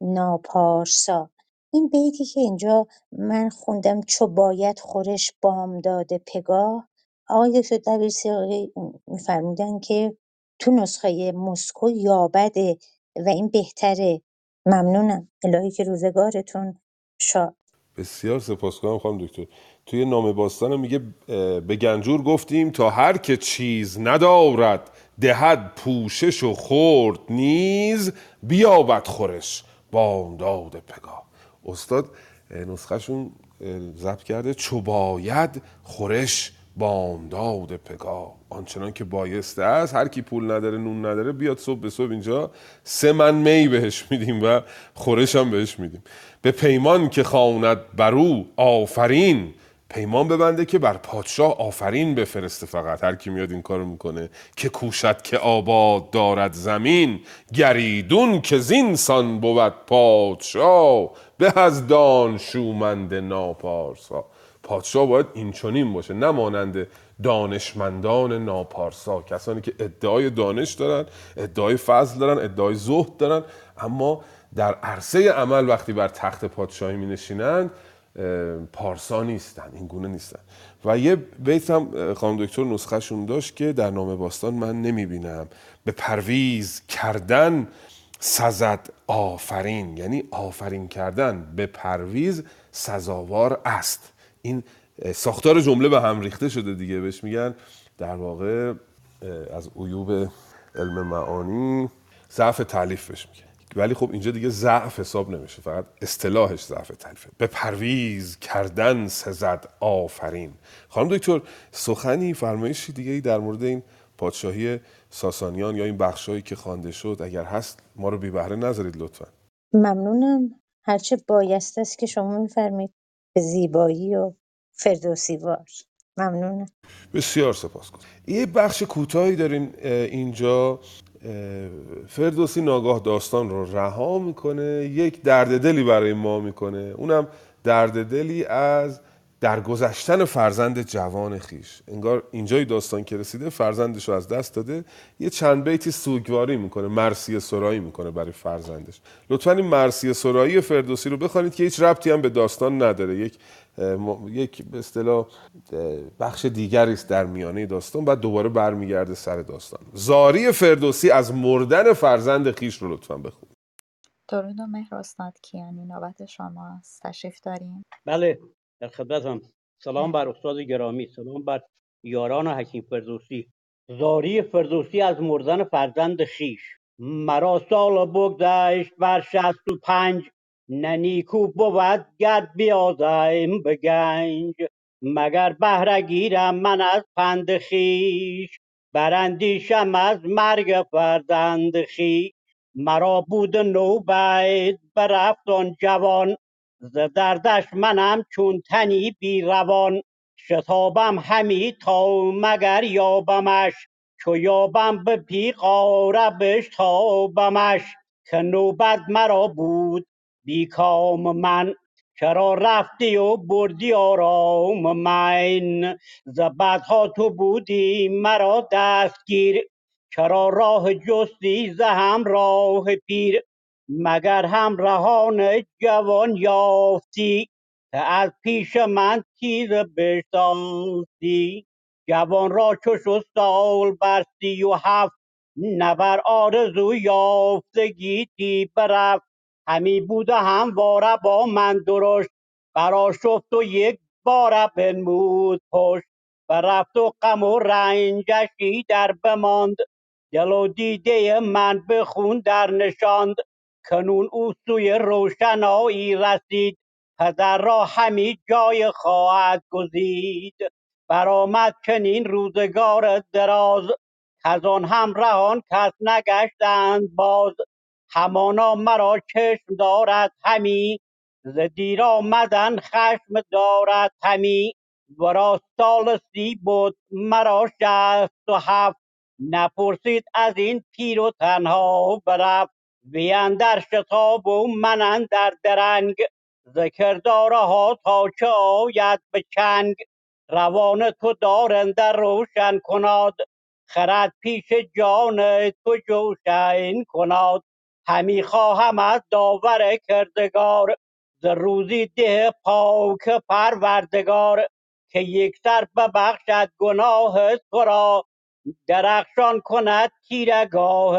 ناپارسا. این بیتی که اینجا من خوندم چو باید خورش بامداد پگاه. آقای دکتر دبیرسیاقی میفرمودن که تو نسخه مسکو یابده و این بهتره. ممنونم. الهی که روزگارتون شاد. بسیار سپاسگزارم خانم دکتر. توی نام باستان میگه به گنجور گفتیم تا هر که چیز ندارد دهد پوشش و خورد نیز بیابد خورش. بامداد پگاه. استاد نسخهشون ضبط کرده چو باید خورش بامداد پگاه. آنچنان که بایسته است هر کی پول نداره نون نداره بیاد صبح به صبح اینجا سه من می بهش میدیم و خورش هم بهش میدیم. به پیمان که خواند برو آفرین پیمان ببنده که بر پادشاه آفرین بفرسته فقط. هر کی میاد این کارو می‌کنه. که کوشد که آباد دارد زمین گریدون که زینسان بود پادشاه. به از دانشومند ناپارسا. پادشاه باید این چنین باشه نه مانند دانشمندان ناپارسا. کسانی که ادعای دانش دارن ادعای فضل دارن ادعای زهد دارن اما در عرصه عمل وقتی بر تخت پادشاهی می نشینند پارسا نیستن این گونه نیستن. و یه بیت هم خانم دکتر نسخهشون داشت که در نام باستان من نمی بینم به پرویز کردن سزد آفرین. یعنی آفرین کردن به پرویز سزاوار است. این ساختار جمله به هم ریخته شده دیگه بهش میگن در واقع از عیوب علم معانی ضعف تعلیف بهش میگن. ولی خب اینجا دیگه ضعف حساب نمیشه فقط اصطلاحش ضعف تعلیفه به پرویز کردن سزد آفرین. خانم دکتر سخنی فرمایشی دیگه در مورد این پادشاهی ساسانیان یا این بخشایی که خوانده شد اگر هست ما رو بی بهره نذارید لطفا. ممنونم. هرچه بایسته است که شما میفرمایید. به زیبایی و فردوسی وار. ممنونم. بسیار سپاسگزارم یه بخش کوتاهی داریم اینجا. فردوسی ناگاه داستان رو رها می‌کنه یک درددلی برای ما می‌کنه. اونم درددلی از درگذشتن فرزند جوان خیش. انگار اینجای داستان که رسیده فرزندش رو از دست داده. یه چند بیتی سوگواری می‌کنه مرسی سرایی می‌کنه برای فرزندش. لطفا این مرسی سرایی فردوسی رو بخوانید که هیچ ربطی هم به داستان نداره. یک یک به اصطلاح بخش دیگری است در میانه داستان بعد دوباره برمیگرده سر داستان. زاری فردوسی از مردن فرزند خیش رو لطفا بخون. درود و مهر استاد کیانی نوبت شماست تشریف داریم بله در خدمتم. سلام بر استاد گرامی سلام بر یاران حکیم فردوسی. زاری فردوسی از مردن فرزند خیش. مرا سال بگذشت بر شست و پنج نه نیکو بود گر بیازیم به گنج مگر بهره گیرم من از پند خویش؟ براندیشم از مرگ فرزند خویش. مرا بود نوبت برفت آن جوان ز دردش منم چون تنی بی روان. شتابم همی تا مگر یابمش؟ چو یابم به پیغ آربش تابمش. که نوبت مرا بود بیکام من چرا رفتی و بردی آرام من؟ ز بدها تو بودی مرا دستگیر چرا راه جستی ز راه پیر؟ مگر همرهان جوان یافتی که از پیش من تیز بشتافتی جوان را چو شد سال بر و هفت نبر آرزو یافتگی تی برفت همی بود و همواره با من درشت. برآشفت و یک باره بنمود پشت برفت و غم و رنجشی در بماند. دل و دیده من به خون در نشاند. کنون او سوی روشنایی رسید. پدر را همی جای خواهد گزید. برآمد چنین روزگار دراز. کز آن همرهان کس نگشتند باز. همانا مرا چشم دارد همی ز دیر آمدن خشم دارد همی. ورا سال سی بود مرا شصت و هفت. نپرسید از این پیر و تنها برفت وی اندر شتاب و من اندر درنگ. ز کردارها تا چه آید به چنگ. روان تو دارنده روشن کناد. خرد پیش جان تو جوشن کناد همی خواهم از داور کردگار ز روزی ده پاک پروردگار که یکسر ببخشد گناه تو را درخشان کند تیرگاه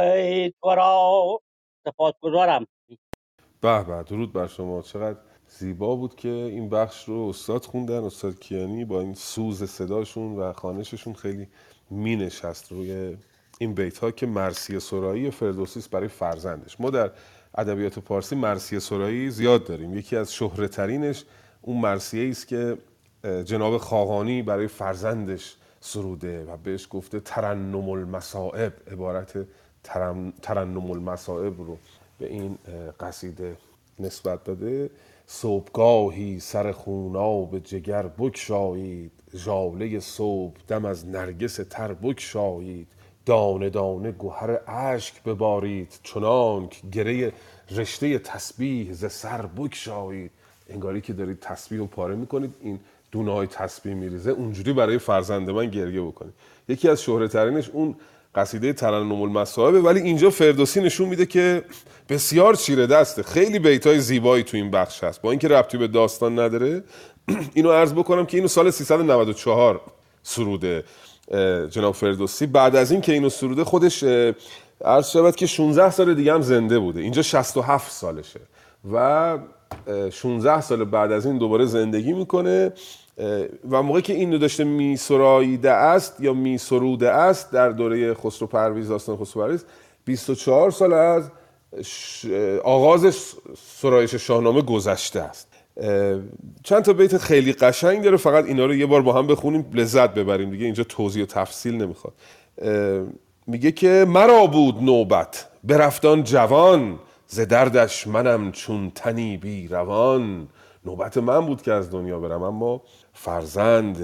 تو را. سپاسگزارم. به به درود بر شما. چقدر زیبا بود که این بخش رو استاد خوندن استاد کیانی با این سوز صداشون و خانششون خیلی می نشست روی این بیت ها که مرسی سرایی فردوسی است برای فرزندش. ما در ادبیات پارسی مرسی سرایی زیاد داریم. یکی از شهرترینش اون مرسیه است که جناب خاقانی برای فرزندش سروده و بهش گفته ترنم المصائب عبارت ترنم المصائب رو به این قصیده نسبت داده. صبحگاهی سر خوناب جگر بکشایید ژاله صبح دم از نرگس تر بکشایید دانه دانه گوهر اشک ببارید چنانک گره رشته تسبیح ز سر بکشایید انگاری که دارید تسبیح رو پاره می‌کنید این دونه های تسبیح میریزه. اونجوری برای فرزند من گریه بکنید. یکی از شهرترینش اون قصیده ترنم المصائبه ولی اینجا فردوسی نشون میده که بسیار چیره دسته. خیلی بیتای زیبایی تو این بخش هست. با اینکه ربطی به داستان نداره اینو عرض بکنم که اینو سال 394 سروده. جناب فردوسی. بعد از این که اینو سروده خودش عرض شود که 16 سال دیگه هم زنده بوده. اینجا 67 سالشه. و 16 سال بعد از این دوباره زندگی می‌کنه. و موقعی که این رو داشته میسراییده است یا میسروده است در دوره خسرو پرویز داستان خسرو پرویز 24 سال از آغاز سرایش شاهنامه گذشته است. چند تا بیت خیلی قشنگ داره. فقط اینا رو یه بار با هم بخونیم لذت ببریم دیگه. اینجا توضیح و تفصیل نمی‌خواد. میگه که مرا بود نوبت برفتان جوان ز دردش منم چون تنی بی روان. نوبت من بود که از دنیا برم اما فرزند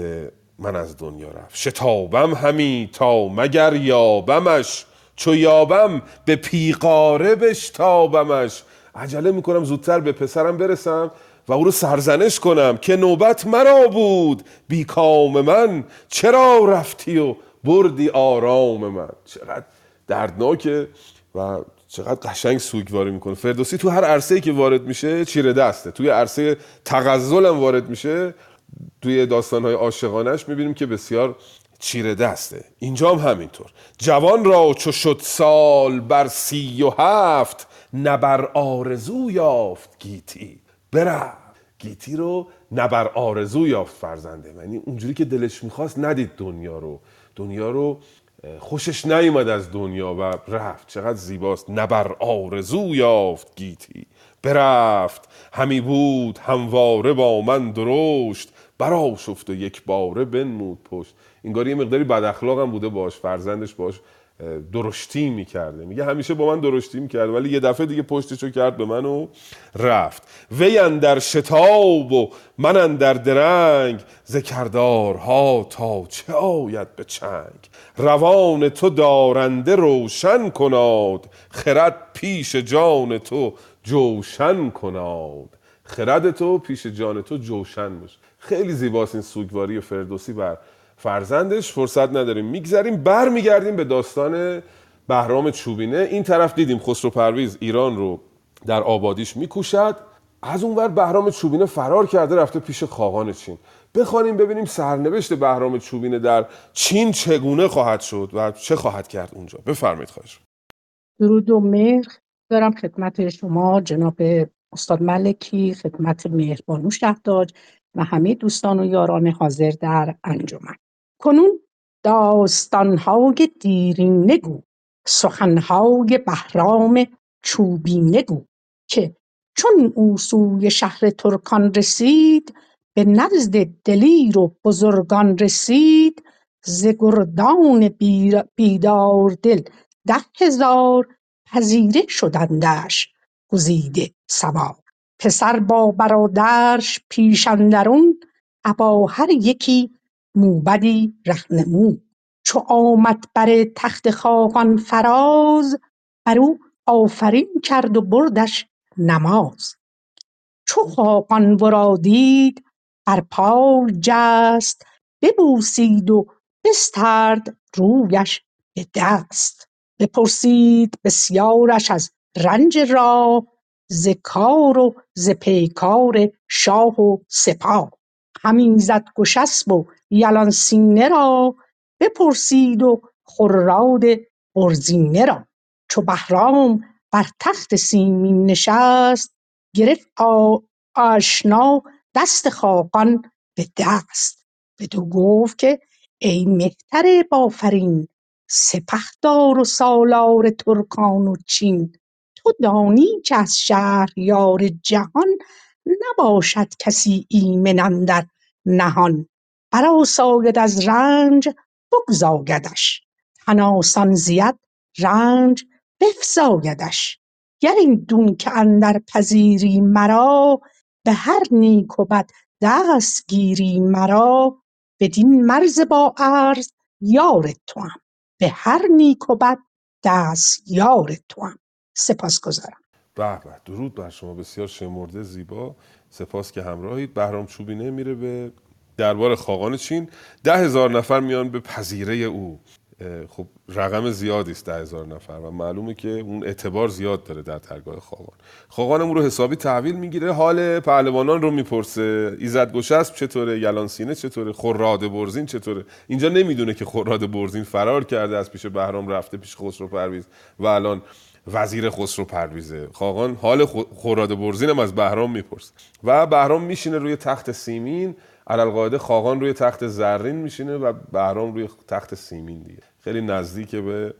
من از دنیا رفت. شتابم همی تا مگر یابمش؟ چو یابم به پیقاره بشتابمش. عجله می‌کنم زودتر به پسرم برسم. و او رو سرزنش کنم که نوبت مرا بود. بیکام من چرا رفتی و بردی آرام من؟ چقدر دردناکه و چقدر قشنگ سوگواری می‌کنه. فردوسی تو هر عرصه‌ای که وارد میشه چیره دسته. توی عرصه تغزل هم وارد میشه توی داستانهای عاشقانش می‌بینیم که بسیار چیره دسته. اینجا هم همینطور. جوان را چو شد سال بر سی و هفت نبر آرزو یافت گیتی. برا گیتی رو نبر آرزو یافت فرزنده. یعنی اونجوری که دلش می‌خواست ندید دنیا رو. دنیا رو خوشش نیومد از دنیا و رفت. چقدر زیباست. نبر آرزو یافت گیتی. برفت. همی بود همواره با من درشت. برا شفت و یک باره بنمود پشت. انگار یه مقداری بد اخلاق هم بوده باش. فرزندش باش درشتی می‌کرده. میگه همیشه با من درشتی می‌کرده ولی یه دفعه دیگه پشتشو کرد به من و رفت. وی در شتاب و من در درنگ ذکردارها تا چه آید به چنگ؟ روان تو دارنده روشن کناد خرد پیش جان تو جوشن کناد. خرد تو پیش جان تو جوشن باشه خیلی زیباست این سوگواری فردوسی بر فرزندش فرصت نداریم. میگذریم بر میگردیم به داستان بهرام چوبینه. این طرف دیدیم خسرو پرویز ایران رو در آبادیش میکوشد. از اونور بهرام چوبینه فرار کرده رفته پیش خاقان چین. بخوانیم ببینیم سرنوشت بهرام چوبینه در چین چگونه خواهد شد و چه خواهد کرد اونجا. بفرمایید خواهش. درود و مهر دارم خدمت شما جناب استاد ملکی خدمت مهربانو شهداج و همه دوستان و یاران حاضر در انجمن. کنون داستانهای دیرینه گو سخنهای بهرام چوبینه گو که چون او سوی شهر ترکان رسید به نزد دلیر و بزرگان رسید ز گردان بیداردل ده هزار پذیره شدندش گزیده سوار. پسر با برادرش پیش اندرون ابا هر یکی موبدی رهنمون چو آمد بر تخت خاقان فراز بر او آفرین کرد و بردش نماز. چو خاقان ورا دید بر پای جست ببوسید و بسترد رویش به دست. بپرسید بسیارش از رنج راه ز کار و ز پیکار شاه و سپاه. همی زد گشسپ و یلان سینه را بپرسید و خراد برزینه را. چو بهرام بر تخت سیمین نشست گرفت آشنا دست خاقان به دست. بدو گفت که ای مهتر بافرین سپهدار و سالار ترکان و چین. تو دانی که از شهریار جهان نباشد کسی ایمن اندر نهان. برآساید از رنج بگزایدش تن آسان زید رنج بفزایدش. گر ایدون که اندر پذیری مرا به هر نیک و بد دست گیری مرا بدین مرز با ارز یار توام. به هر نیک و بد دستیار توام. سپاسگزارم. به به. درود بر شما بسیار شمرده زیبا. سپاس که همراهید. بهرام چوبینه میره به دربار خاقان چین. ده هزار نفر میان به پذیره او. خب رقم زیادی است ده هزار نفر و معلومه که اون اعتبار زیاد داره در درگاه خاقان. خاقان رو حسابی تحویل می‌گیره. حال پهلوانان رو می‌پرسه. ایزد گشسب چطوره؟ یلان سینه چطوره؟ خراد برزین چطوره؟ اینجا نمی‌دونه که خراد برزین فرار کرده از پیش بهرام رفته پیش خسرو پرویز و الان. وزیر خسرو پرویزه. خاقان حال خ- خراد برزین هم از بهرام می‌پرسه. و بهرام میشینه روی تخت سیمین. علالقاعده خاقان روی تخت زرین میشینه و بهرام روی تخت سیمین دیگه. خیلی نزدیک به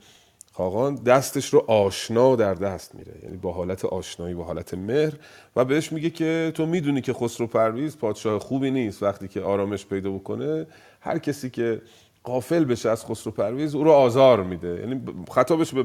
خاقان. دستش رو آشنا در دست میره. یعنی با حالت آشنایی با حالت مهر. و بهش میگه که تو می‌دونی که خسرو پرویز پادشاه خوبی نیست. وقتی که آرامش پیدا بکنه هر کسی که غافل بشه از خسرو پرویز او رو آزار میده. یعنی خطابش به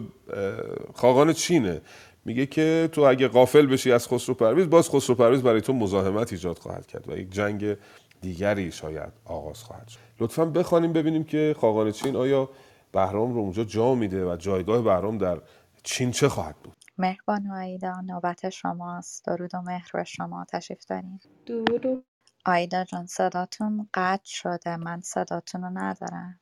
خاقان چینه. میگه که تو اگه غافل بشی از خسرو پرویز باز خسرو پرویز برای تو مزاحمت ایجاد خواهد کرد و یک جنگ دیگری شاید آغاز خواهد شد. لطفا بخوانیم ببینیم که خاقان چین آیا بهرام رو اونجا جا میده و جایگاه بهرام در چین چه خواهد بود؟ مهربان آیدا نوبت شماست. درود و مهر به شما تشریف دارین درود و آیدا جان صداتون قطع شده. من صداتون رو ندارم.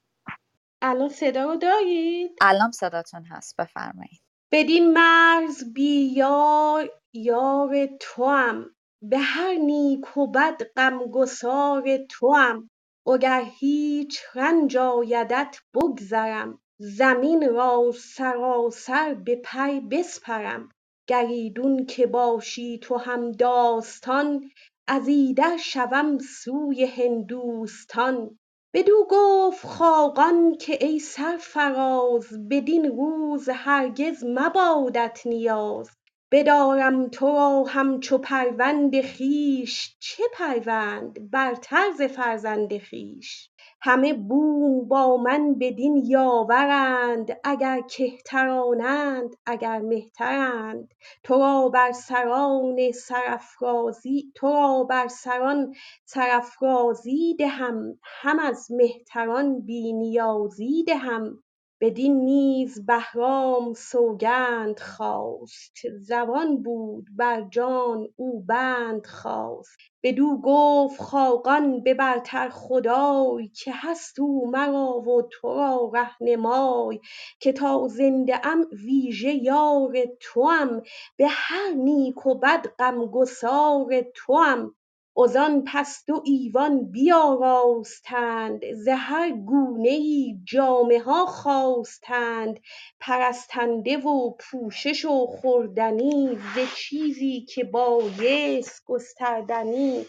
الان صدا رو دارید؟ الان صداتون هست. بفرمایید. بدین مرز بی یار یار توام. به هر نیک و بد غمگسار توام. وگر هیچ رنج آیدت بگذرم زمین را سراسر به پر بسپرم. گر ایدون که باشی تو هم داستان از ایدر شوم سوی هندوستان. بدو گفت خاقان که ای سرفراز بدین روز هرگز مبادت نیاز. بدارم تو را همچو پروند خویش چه پروند برتر ز فرزند خویش. همه بوم با من بدین یاورند اگر کهترانند اگر مهترند. تو را بر سران سرافرازی تو را بر سران سرافرازی دهم هم از مهتران بی نیازی دهم. بدین نیز بهرام سوگند خواست. زبان بود بر جان او بند خواست. بدو گفت خاقان به برتر خدای که هست او مرا و تو را رهنمای که تا زنده ام ویژه یار توام. به هر نیک و بد غمگسار توام. وزان پس دو ایوان بیاراستند ز هر گونه ای جامه ها خواستند پرستنده و پوشش و خوردنی ز چیزی که بایست گستردنی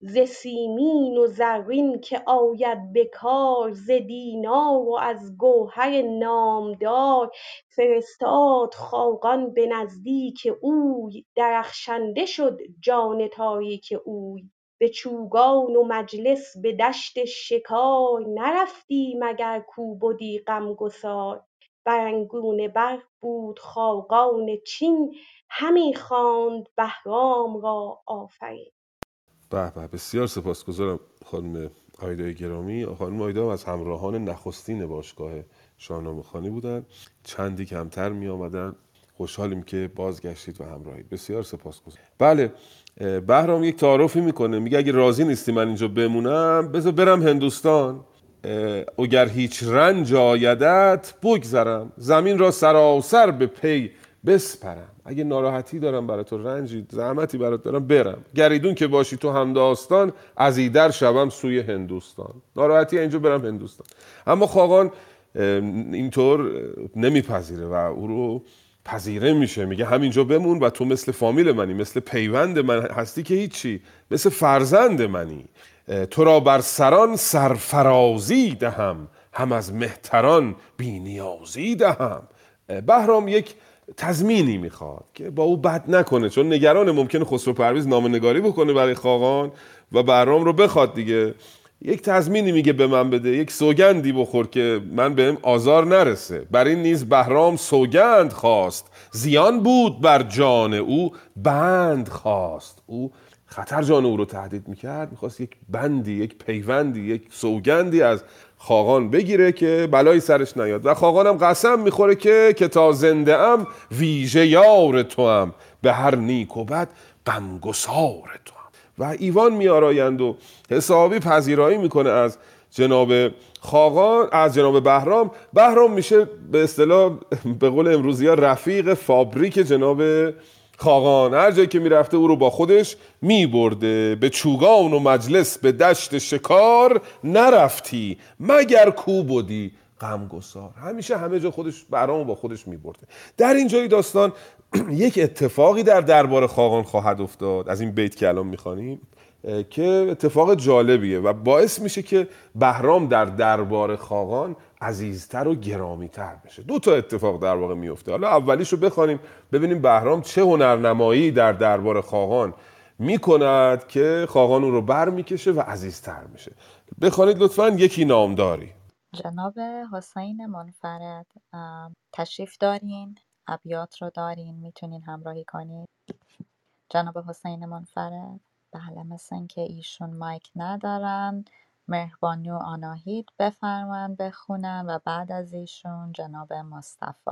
ز سیمین و زرین که آید به کار ز دینار و از گوهر نامدار فرستاد خاقان به نزدیک اوی درخشنده شد جان تاریک اوی. به چوگان و مجلس به دشت شکار نرفتی مگر کو بدی غمگسار. برانگون بر بود خاقان چین همی خواند بهرام را آفرین. به به بسیار سپاسگزارم خانم آیدای گرامی. خانم آیدا از همراهان نخستین باشگاه شاهنامه خانی بودن. چندی کمتر می آمدن خوشحالیم که بازگشتید و همراهی بسیار سپاسگزارم. بله بهرام یک تعارفی می‌کنه. میگه اگه راضی نیستی من اینجا بمونم بذار برم هندوستان. اگر هیچ رنج آیدت بگذرم. زمین را سراسر به پی بسپرم. اگه ناراحتی دارم برای تو رنجی زحمتی برات دارم برم. گریدون که باشی تو همداستان از ایدر شوم سوی هندوستان. ناراحتی اینجا برم هندوستان. اما خاقان اینطور نمیپذیره و او رو پذیره میشه. میگه همینجا بمون و تو مثل فامیل منی مثل پیوند من هستی که هیچی مثل فرزند منی. تو را بر سران سرفرازی دهم هم از مهتران بینیازی دهم. بهرام یک تضمینی می‌خواد که با او بد نکنه چون نگران ممکنه خسرو پرویز نامنگاری بکنه برای خاقان و بهرام رو بخواد دیگه. یک تضمینی میگه به من بده یک سوگندی بخور که من بهم آزار نرسه. بر این نیز بهرام سوگند خواست. زیان بود بر جان او بند خواست. او خطر جان او رو تهدید می‌کرد می‌خواست یک بندی یک پیوندی یک سوگندی از خاقان بگیره که بلایی سرش نیاد. و خاقانم قسم می‌خوره که که تا زنده ام ویژه یار تو هم به هر نیک و بد غمگسار تو. و ایوان میآرایند و حسابی پذیرایی می‌کنه از جناب خاقان از جناب بهرام. بهرام میشه به اصطلاح به قول امروزی ها رفیق فابریک جناب خاقان. هر جایی که می‌رفته او رو با خودش میبرده. به چوگان و مجلس به دشت شکار نرفتی. مگر کو بودی غمگسار؟ همیشه همه جا خودش برام با خودش میبرده. در این جای داستان یک اتفاقی در دربار خاقان خواهد افتاد از این بیت که الان می‌خوانیم که اتفاق جالبیه و باعث میشه که بهرام در دربار خاقان عزیزتر و گرامیتر بشه. دو تا اتفاق در واقع میفته حالا اولیش رو بخوانیم ببینیم بهرام چه هنرنمایی در دربار خاقان می‌کند که خاقان او رو بر می‌کشه و عزیزتر میشه. بخوانید لطفا یکی نامداری. جناب حسین منفرد تشریف دارین. ابیات رو دارین می‌تونین همراهی کنید جناب حسین منفرد. بله مثل اینکه ایشون مایک ندارن. مهربانی و آناهید بفرمایند بخونن و بعد از ایشون جناب مصطفی.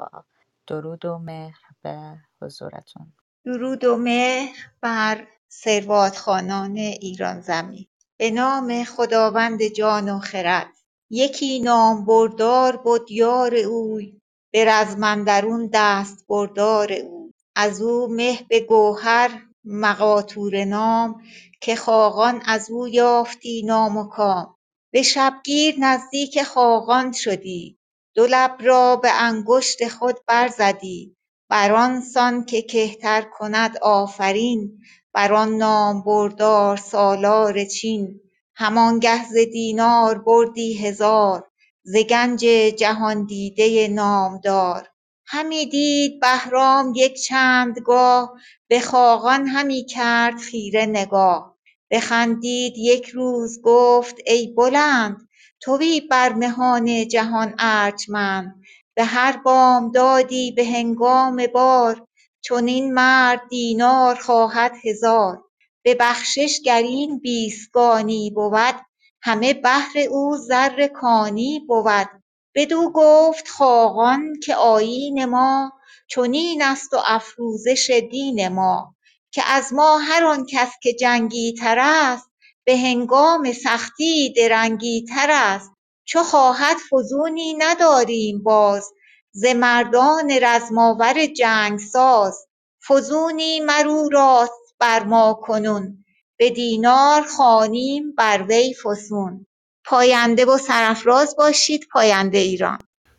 درود و مهر به حضورتون. درود و مهر بر ثرواتخانان ایران زمین. به نام خداوند جان و خرد. یکی نامبردار بد یار اوی. به رزم اندرون دست بردار اوی از او مه به گوهر مقاطور نام که خاقان از او یافتی نام و کام. به شبگیر نزدیک خاقان شدی. دو لب را به انگشت خود برزدی. بر آن سان که کهتر کند آفرین. بر آن نامبردار سالار چین. همانگه ز دینار بردی هزار. ز گنج جهاندیده نامدار. همی دید بهرام یک چند گاه به خاقان همی کرد خیره نگاه. بخندید یک روز گفت ای بلند توی بر مهان جهان ارجمند. به هر بامدادی به هنگام بار چنین مرد دینار خواهد هزار. به بخشش گر این بیستگانی بود همه بهر او زر کانی بود. بدو گفت خاقان که آیین ما چنین است و افروزش دین ما که از ما هر آن کس که جنگی تر است به هنگام سختی درنگی تر است. چو خواهد فزونی نداریم باز ز مردان رزماور جنگساز. فزونی مر او راست بر ما کنون به دینار خوانیم بر وی فسون. پاینده و سرافراز باشید پاینده ایران.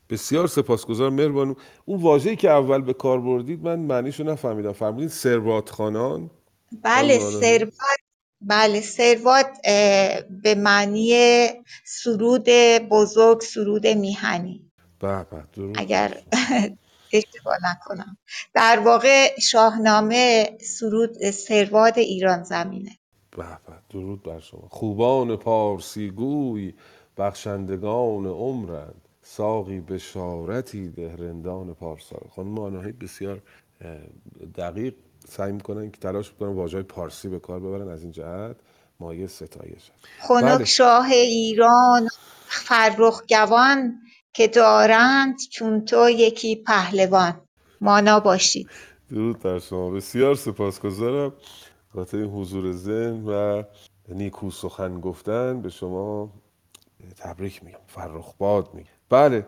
بسیار سپاسگزارم مهربانو اون واژه‌ای که اول به کار بردید من معنیشو نفهمیدم. فرمودید ثروات خانان؟ بله ثروت بله ثروت به معنی سرود بزرگ سرود میهنی. به به اگر اشتباه نکنم. در واقع شاهنامه سرود ثروات ایران زمینه. به به. درود بر شما. خوبان پارسی گوی بخشندگان عمرند. ساقی بشارتی ده رندان پارسا. خانم آناهی بسیار دقیق سعی می‌کنن که تلاش می‌کنن واژه پارسی به کار ببرن از این جهت. مایه ستایش. خنک بله. شاه ایران فرخ جوان که دارند چون تو یکی پهلوان. مانا باشید. درود بر شما. بسیار سپاسگزارم. خاطر این حضور ذهن و نیکو سخن گفتن به شما تبریک میگم فرخ باد میگم. بله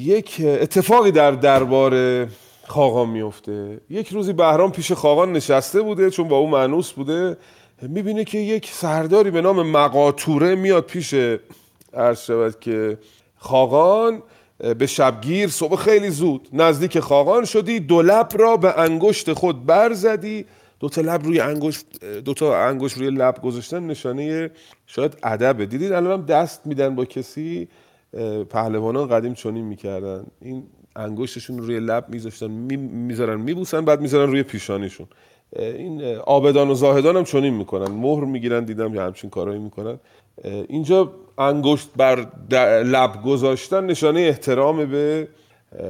یک اتفاقی در دربار خاقان میفته. یک روزی بهرام پیش خاقان نشسته بوده چون با او معنوس بوده. می‌بینه که یک سرداری به نام مقاطوره میاد پیش عرض شود که خاقان به شبگیر صبح خیلی زود نزدیک خاقان شدی دو لب را به انگشت خود برزدی دو تا لب روی انگشت دو تا انگشت روی لب گذاشتن نشانه شاید ادبه. دیدید الان هم دست میدن با کسی پهلوانان قدیم چنین می‌کردن. این انگشتشون رو روی لب میذاشتن می‌ذارن میبوسن بعد می‌ذارن روی پیشانیشون. این آبدان و زاهدان هم چنین می‌کنن. مهر می‌گیرن دیدم یا همچین کارایی می‌کنن. اینجا انگشت بر لب گذاشتن نشانه احترام به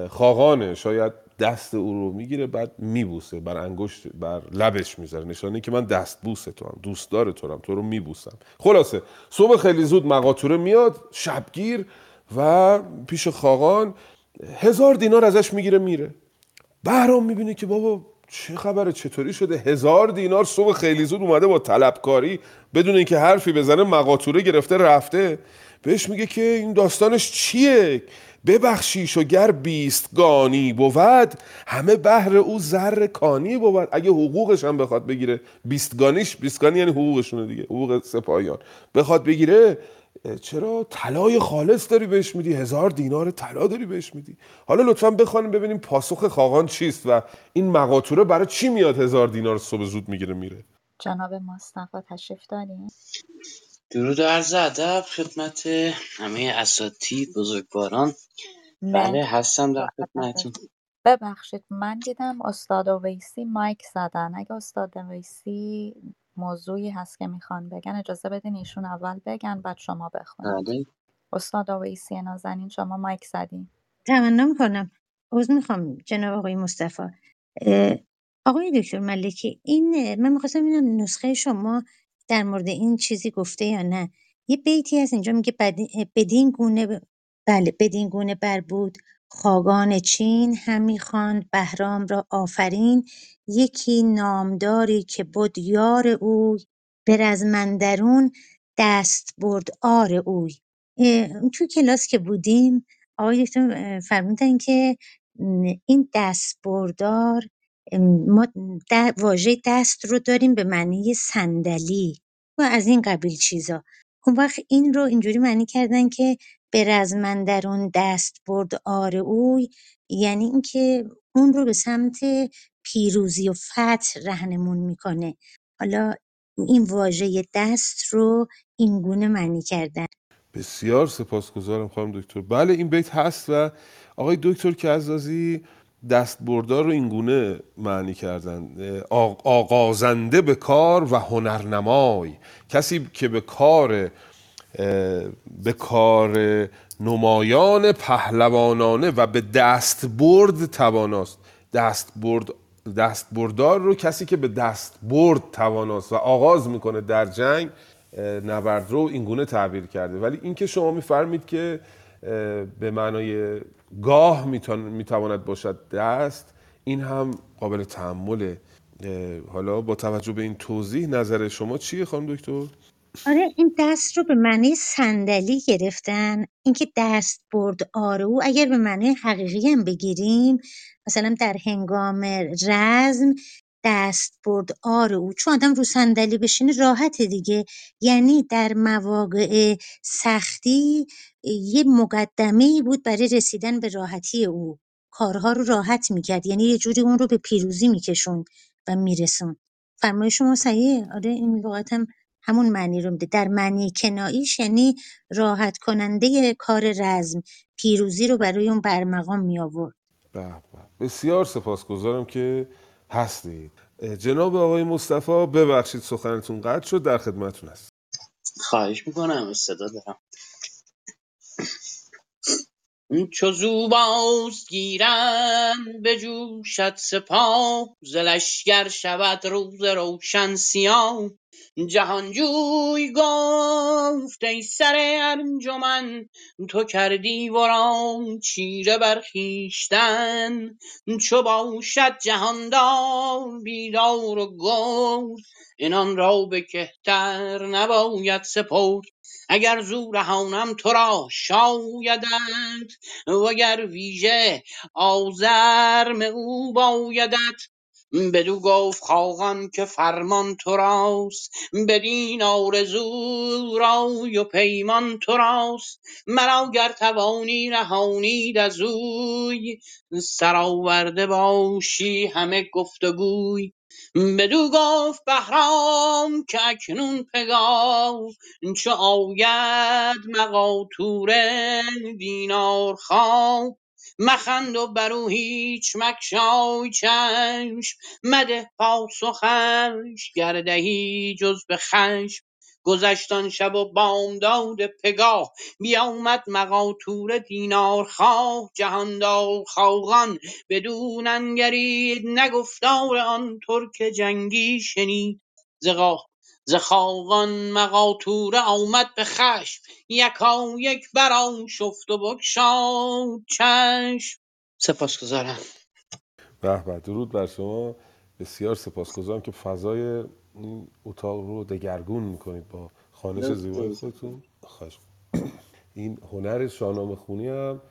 خاقانه. شاید دست او رو می‌گیره بعد میبوسه بر انگشت بر لبش می‌ذاره. نشانه که من دست بوسه تو هم دوستدار تو هم تو رو میبوسم. خلاصه صبح خیلی زود مقاطوره میاد شبگیر و پیش خاقان هزار دینار ازش می‌گیره میره. بهرام می‌بینه که بابا چه خبره چطوری شده؟ هزار دینار صبح خیلی زود اومده با طلبکاری بدون اینکه حرفی بزنه مقاطوره گرفته رفته. بهش میگه که این داستانش چیه؟ ببخشیش و گر بیستگانی بود همه بهر او زر کانی بود. اگه حقوقش هم بخواد بگیره بیستگانیش بیستگانی یعنی حقوقشونه دیگه حقوق سپاهیان. بخواد بگیره چرا طلای خالص داری بهش میدی؟ هزار دینار طلا داری بهش میدی؟ حالا لطفا بخوانیم ببینیم پاسخ خاقان چیست و این مقاطوره برای چی میاد هزار دینار صبح زود می‌گیره میره؟ جناب مصطفی تشریف دارین؟ درود و عرض ادب خدمت همه اساتید بزرگواران. بله مهر هستم در خدمتون ببخشید من دیدم استاد اویسی مایک زدن. اگه استاد اویسی موضوعی هست که می‌خوان بگن اجازه بدین ایشون اول بگن بعد شما بخونید. بله. استاد اویسی نازنین شما مایک زدین. تمنا می‌کنم عذر می‌خوام جناب آقای مصطفی. آقای دکتر ملکی این من می‌خواستم ببینم نسخه شما در مورد این چیزی گفته یا نه. یه بیتی هست اینجا میگه بدی- بدین گونه بله بدین گونه بر بود خاقان چین همی خواند بهرام را آفرین. یکی نامداری که بود یار اوی به رزمندرون دست برد آر اوی. تو کلاس که بودیم آقای دکتر فرمودن که این دستبردار ام، ما د- واژه دست رو داریم به معنی صندلی. و از این قبیل چیزا. اون وقت این رو اینجوری معنی کردن که به رزمندرون دست برد آر اوی یعنی اینکه اون رو به سمت پیروزی و فتح رهنمون می‌کنه. حالا این واژه دست رو این گونه معنی کردن. بسیار سپاسگزارم خانم دکتر. بله این بیت هست و آقای دکتر که عزازی دست بردار رو اینگونه معنی کردن. آغازنده به کار و هنرنمای. کسی که به کار به کار نمایان پهلوانانه و به دست برد تواناست. دست برد دست بردار رو کسی که به دست برد تواناست و آغاز می‌کنه در جنگ نبرد رو اینگونه تعبیر کرده. ولی اینکه شما میفرمید که به معنای گاه می‌تواند باشد دست این هم قابل تحمله حالا با توجه به این توضیح نظر شما چیه خانم دکتر؟ آره این دست رو به معنی صندلی گرفتن اینکه دست برد آرو اگر به معنی حقیقی هم بگیریم مثلا در هنگام رزم دست برد آرو چون آدم رو صندلی بشینه راحت دیگه. یعنی در مواقع سختی یه مقدمه بود برای رسیدن به راحتی او. کارها رو راحت می‌کرد. یعنی یه جوری اون رو به پیروزی میکشون و میرسون. فرمای شما صحیحه؟ آره این لغت هم همون معنی رو میده. در معنی کناییش یعنی راحت کننده کار رزم پیروزی رو برای اون برمقام می آورد به. بسیار سپاسگزارم که هستید. جناب آقای مصطفی ببخشید سخنتون قطع شد در خدمتتون هست خواهش می‌کنم صدا دارم. چو زوباز گیرند بجوشد سپاه ز لشکر شود روز روشن سیاه. جهانجوی گفت ای سر انجمن تو کردی ورا چیره بر خویشتن چو باشد جهاندار بیدار و گرد عنان را به کهتر نباید سپرد اگر زو رهانم تو را شایدت وگر ویژه آزرم او بایدت. بدو گفت خاقان که فرمان تو راست بدین آرزو رای و پیمان تو راست مرا گر توانی رهانید از اوی سرآورده باشی همه گفت و گوی بدو گفت بهرام که اکنون پگاه چو آید مغا تور دینار خواه. مخند و برو هیچ مگشای چشم. مده پاسخش گر دهی جز به خشم. گذشت آن شب و بامداد پگاه بیامد مغا تور دینار خواه. جهاندار خاقان بدو ننگرید نه گفتار آن ترک جنگی شنید. ز ز خاقان مغا توره آمد به خشم یکایک برآشفت و بگشاد چشم. سپاسگزارم. به به درود بر شما. بسیار سپاسگزارم که فضای این اتاق رو دگرگون می‌کنید با خانش زیبای خودتون. خواهش این هنر شاهنامه خونی هم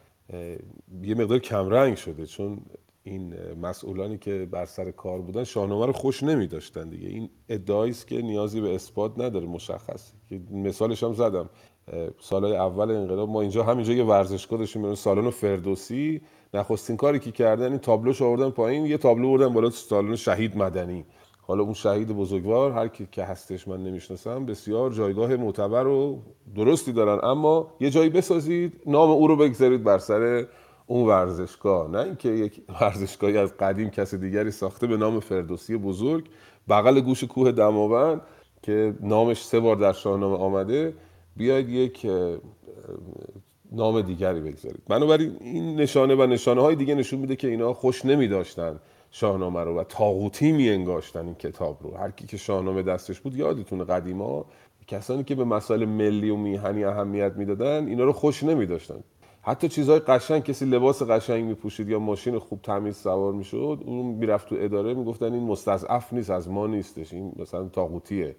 یه مقدار کمرنگ شده چون این مسئولانی که بر سر کار بودن شاهنامه رو خوش نمی داشتن دیگه. این ادعایی است که نیازی به اثبات نداره مشخص مثالش هم زدم. سالهای اول انقلاب ما اینجا همینجا یه ورزشگاه داشتیم سالن فردوسی. نخستین کاری که کردن این تابلوش آوردن پایین یه تابلو آوردن بالا سالن شهید مدنی. حالا اون شهید بزرگوار هر کی که هستش من نمی‌شناسم بسیار جایگاه معتبر و درستی دارن. اما یه جایی بسازید نام او رو بگذارید بر سر اون ورزشگاه نه اینکه یک ورزشگاهی از قدیم کسی دیگری ساخته به نام فردوسی بزرگ بغل گوش کوه دماوند که نامش سه بار در شاهنامه آمده. بیاید یک نام دیگری بگذارید. بنابراین این نشانه و نشانه های دیگه نشون میده که اینا خوش نمی داشتن شاهنامه رو و تاغوتی می انگاشتن این کتاب رو. هر کی که شاهنامه دستش بود یادتونه قدیما کسانی که به مسائل ملی و میهنی اهمیت می‌دادن اینا رو خوش نمی داشتن حتی چیزهای قشنگ کسی لباس قشنگ میپوشید یا ماشین خوب تمیز سوار می‌شد اون می‌رفت تو اداره می‌گفتن این مستضعف نیست از ما نیستش. این مثلا تاغوتیه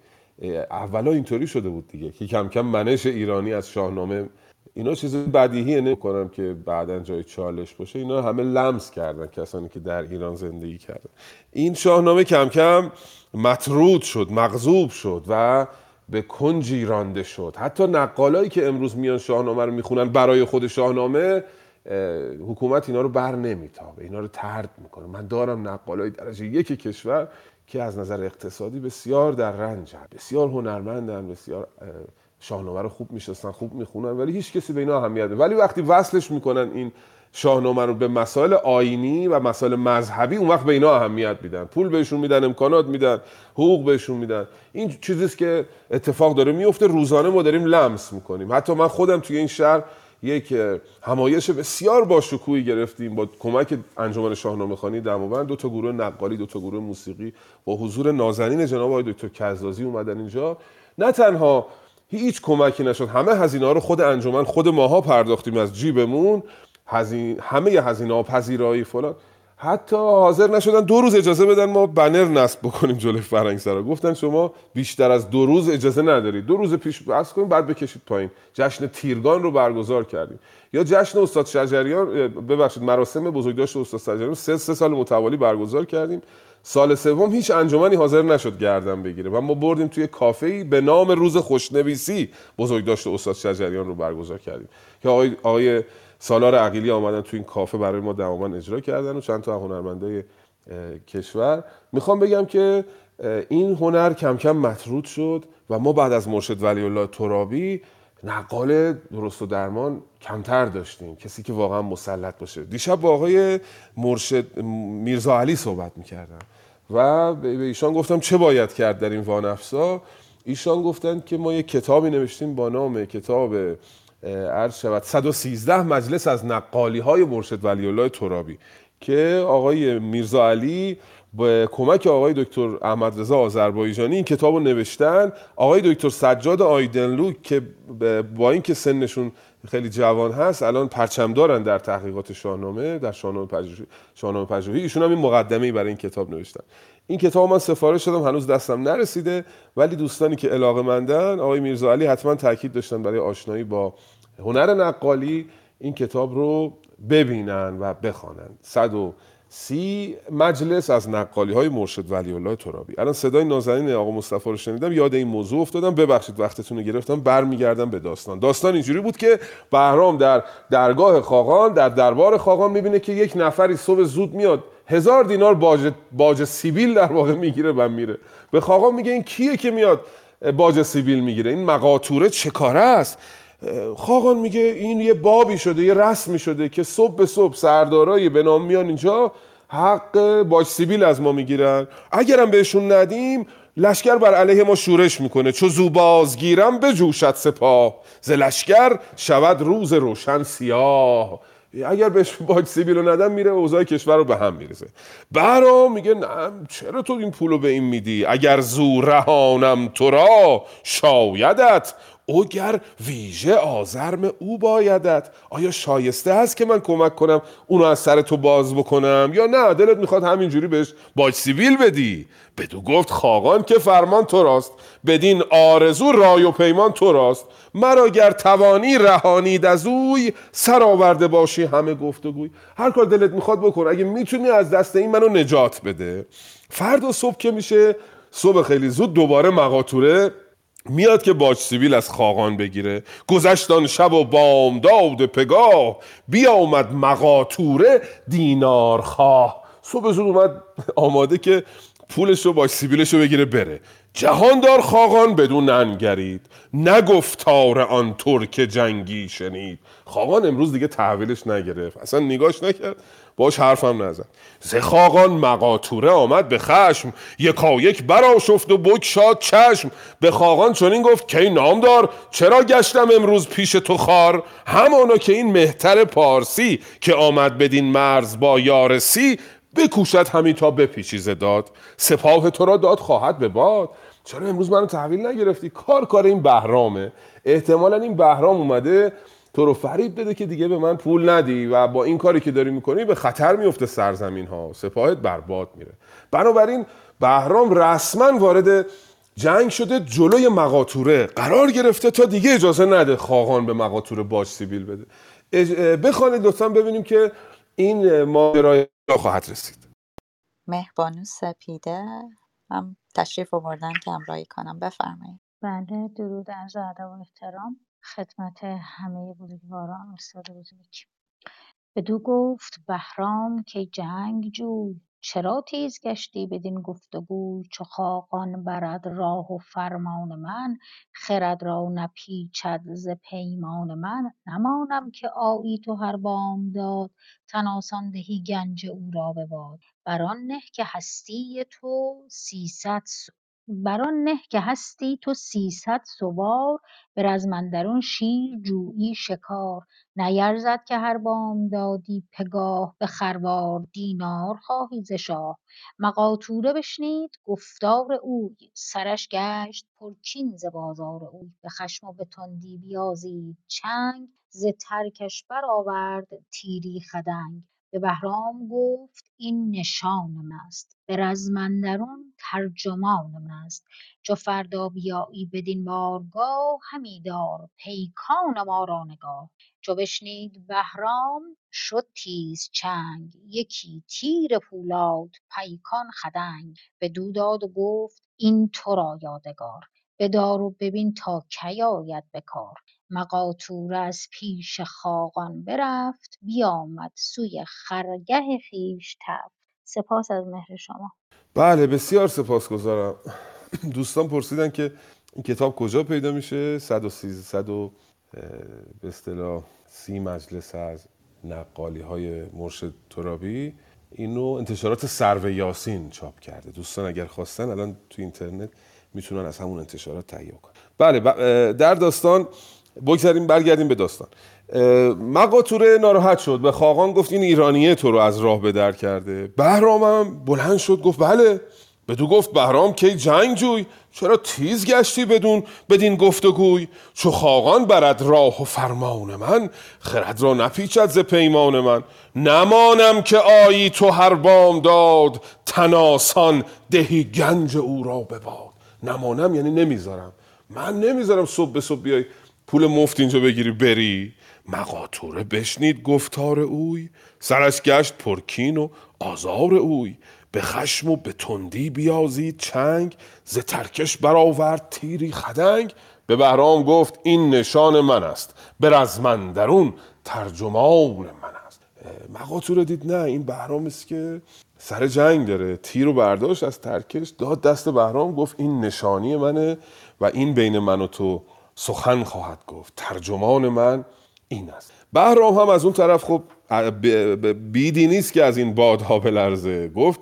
اولا اینطوری شده بود دیگه که کم کم منش ایرانی از شاهنامه. اینا چیز بدیهی نمی‌کنم که بعدا جای چالش باشه. اینا همه لمس کردن کسانی که در ایران زندگی کردن. این شاهنامه کم کم مطرود شد مغضوب شد و به کنجی رانده شد. حتی نقالایی که امروز میان شاهنامه رو می‌خونن برای خود شاهنامه حکومت اینا رو بر نمیتابه. اینا رو ترد می‌کنه. من دارم نقالای درجه یک کشور که از نظر اقتصادی بسیار در رنج بسیار هنرمندن بسیار شاهنامه رو خوب می‌شناسن خوب می‌خونن ولی هیچ کسی به اینا اهمیت ولی وقتی وصلش می‌کنن این شاهنامه رو به مسائل آینی و مسائل مذهبی اون وقت به اینا اهمیت میدن. پول بهشون میدن امکانات میدن حقوق بهشون میدن. این چیزیست که اتفاق داره میفته. روزانه ما داریم لمس می‌کنیم. حتی من خودم توی این شهر یک همایش بسیار با شکوهی گرفتیم با کمک انجمن شاهنامه خانی دماوند. دو تا گروه نقالی دو تا گروه موسیقی با حضور نازنین جناب آقای دکتر کزازی اومدن اینجا. نه تنها هیچ کمکی نشد همه هزینه ها رو خود انجمن خود ماها پرداختیم از جیبمون. هزین... همه هزینه ها پذیرایی فلان. حتی حاضر نشدن دو روز اجازه بدن ما بنر نصب بکنیم جلوی فرنگسرا گفتن شما بیشتر از دو روز اجازه ندارید. دو روز پیش بس کنیم بعد بکشید پایین. جشن تیرگان رو برگزار کردیم. یا جشن استاد شجریان ببخشید مراسم بزرگداشت استاد شجریان سه, سه سال متوالی برگزار کردیم. سال سوم هیچ انجمنی حاضر نشد گردن بگیره و ما بردیم توی کافه به نام روز خوشنویسی بزرگداشت استاد شجریان رو برگزار کردیم. که آقای, آقای سالار عقیلی آمدن تو این کافه برای ما دماوند اجرا کردن و چند تا هنرمندای کشور. می‌خوام بگم که این هنر کم کم مطرود شد و ما بعد از مرشد ولی الله ترابی نقال درست و درمان کمتر داشتیم. کسی که واقعا مسلط باشه. دیشب با آقای مرشد میرزا علی صحبت می‌کردم و به ایشان گفتم چه باید کرد در این وانفسا ایشان گفتند که ما یک کتابی نوشتیم با نام کتاب عرض شود. 113 مجلس از نقالی های مرشد ولی الله ترابی که آقای میرزا علی به کمک آقای دکتر احمد رضا آذربایجانی این کتاب رو نوشتن. آقای دکتر سجاد آیدنلو که با اینکه سنشون خیلی جوان هست الان پرچم دارن در تحقیقات شاهنامه در شاهنامه پژوهی شاهنامه پژوهی. ایشون هم این مقدمه برای این کتاب نوشتن. این کتاب من سفارش دادم هنوز دستم نرسیده. ولی دوستانی که علاقه مندن آقای میرزا علی حتما تاکید داشتن برای آشنایی با هنر نقالی این کتاب رو ببینن و بخوانن. سی مجلس از نقالی های مرشد ولی الله ترابی. الان صدای نازنین آقا مصطفی رو شنیدم یاد این موضوع افتادم. ببخشید وقتتون رو گرفتم. برمیگردم به داستان. داستان اینجوری بود که بهرام در درگاه خاقان در دربار خاقان می‌بینه که یک نفری صبح زود میاد هزار دینار باج, باج سیبیل در واقع می‌گیره و میره. به خاقان میگه این کیه که میاد باج سیبیل می‌گیره؟ این مقاطوره چه کاره است؟ خاقان میگه این یه بابی شده یه رسمی شده که صبح به صبح سردارای به نام میان اینجا حق باج سیبیل از ما می‌گیرن. اگرم بهشون ندیم لشکر بر علیه ما شورش می‌کنه. چو زوباز گیرم به جوشت سپاه. ز لشکر شود روز روشن سیاه. اگر بهش باج سیبیل رو ندم میره اوضاع کشور رو به هم میرزه برا میگه نه چرا تو این پولو به این میدی؟ اگر زو رهانم تو را شایدت اوگر ویژه آزرم او بایدت. آیا شایسته هست که من کمک کنم اونو از سر تو باز بکنم؟ یا نه دلت می‌خواد همینجوری بهش باج سیویل بدی؟ بدو گفت خاقان که فرمان تو راست بدین آرزو رای و پیمان تو راست. مرا گر توانی رهانید از اوی سر آورده باشی همه گفتگوی. هر کار دلت می‌خواد بکن اگه می‌تونی از دست این منو نجات بده. فردا صبح که میشه صبح خیلی زود دوباره مقاطوره. میاد که باج سیبیل از خاقان بگیره. گذشتان شب و بامداد پگاه. بیامد مقاطوره دینار خواه صبح زود اومد آماده که پولش رو باج سیبیلش رو بگیره بره. جهاندار خاقان بدون ننگرید نگفتار آن ترک جنگی شنید. خاقان امروز دیگه تحویلش نگرفت. اصلا نگاش نکرد. باش حرفم نزد ز خاقان مقاطوره آمد به خشم یکا یک براشفت و بگشاد چشم. به خاقان چنین گفت که نامدار چرا گشتم امروز پیش تو خار؟ همانا که این مهتر پارسی که آمد بدین مرز با یارسی بکوشد همی تا بپیچیزه داد. سپاه تو را داد خواهد به باد. چرا امروز منو تحویل نگرفتی؟ کار کار این بهرامه. احتمالا این بهرام اومده تو رو فریب بده که دیگه به من پول ندی و با این کاری که داری می‌کنی به خطر میفته سرزمین ها سپاهت برباد میره. بنابراین بهرام رسما وارد جنگ شده جلوی مقاطوره قرار گرفته تا دیگه اجازه نده خاقان به مقاطوره باج سیبیل بده. بخوانید لطفا ببینیم که این ماجرای خواهد رسید. مهبانو سپیده. هم تشریف آوردن که همراهی کنم. بفرمایید. بله درود عرض ادب و احترام. خدمت همه بزرگواران استاد بزرگ. بدو گفت بهرام که جنگ جوی چرا تیز گشتی بدین گفت و چو خاقان برد راه و فرمان من خرد را نپیچد ز پیمان من. نمانم که آیی تو هر بامداد تن آسان دهی گنج او را به باد بر آن نه که هستی تو سیصد بر نه که هستی تو سیصد سوار به رزم اندرون شیر جویی شکار. نیرزد که هر بامدادی پگاه به خروار دینار خواهی ز شاه. مقاطوره بشنید گفتار اوی. سرش گشت پرکین ز بازار اوی. به خشم و به تندی بیازید. چنگ ز ترکش برآورد تیری خدنگ. به بهرام گفت این نشان ماست به رزم اندرون ترجمان ماست چو فردا بیایی بدین بارگاه همی دار پیکان ما را نگاه. چو بشنید بهرام شد تیزچنگ یکی تیر پولاد پیکان خدنگ. بدو داد و گفت این تو را یادگار. بدار و ببین تا کی آید به کار. مقاطوره از پیش خاقان برفت بیامد سوی خرگه خویش تفت. سپاس از مهر شما. بله بسیار سپاسگزارم. دوستان پرسیدن که این کتاب کجا پیدا میشه؟ 130 100 و به اصطلاح سی مجلس از نقالی های مرشد ترابی. اینو انتشارات سرو یاسین چاپ کرده. دوستان اگر خواستن الان تو اینترنت می‌تونن از همون انتشارات تهیه کنن. بله در داستان بگذاریم برگردیم به داستان. اه، مقاطوره ناراحت شد. به خاقان گفت این ایرانیه تو رو از راه به در کرده. بهرامم بلند شد گفت بله. بدو گفت بهرام کی جنگ جوی؟ چرا تیز گشتی بدون بدین گفتگوی؟ چو خاقان برد راه و فرمان من خرد را نپیچد ز پیمان من. نمانم که آیی تو هر بام داد تناسان دهی گنج او را بباد نمانم یعنی نمی‌ذارم. من نمی‌ذارم صبح به صبح بیای. پول مفت اینجا بگیری بری. مقاطوره بشنید گفتار اوی. سرش گشت پرکین و آزار اوی. به خشم و به تندی بیازید چنگ. ز ترکش برآورد تیری خدنگ. به بهرام گفت این نشان من است. به رزم درون ترجمان من است. مقاطوره دید نه این بهرام است که سر جنگ داره. تیر و برداشت از ترکش داد دست بهرام گفت این نشانی منه و این بین من و تو سخن خواهد گفت. ترجمان من این است. بهرام هم از اون طرف خب بیدی نیست که از این بادها بلرزه. گفت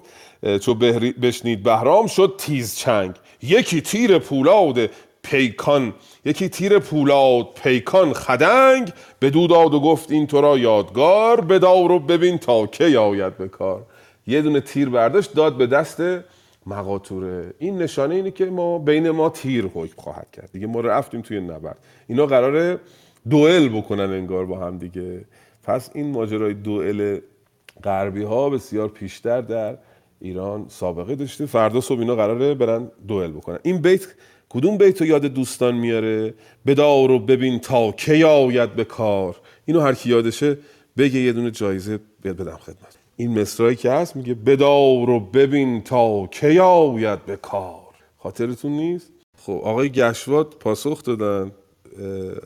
چو بشنید بهرام شد تیز چنگ. یکی تیر پولاد پیکان یکی تیر پولاد پیکان خدنگ. به داد و گفت این تو را یادگار. بدار و ببین تا کی آید به کار. یه دونه تیر برداشت داد به دست مقاطوره. این نشانه اینه که ما بین ما تیر حکم خواهد کرد. دیگه ما رفتیم توی نبرد. اینا قراره دوئل بکنن انگار با هم دیگه. پس این ماجرای دوئل غربی ها بسیار پیشتر در ایران سابقه داشته. فردا صبح اینا قراره برن دوئل بکنن. این بیت کدوم بیت رو یاد دوستان میاره؟ بدار و ببین تا کی آید به کار. اینو هر کی یادشه بگه یه دونه جایزه بدم خدمت. این مصرایی که هست میگه بدار و ببین تا کی آید به کار. خاطرتون نیست؟ خب آقای گشواد پاسخ دادن.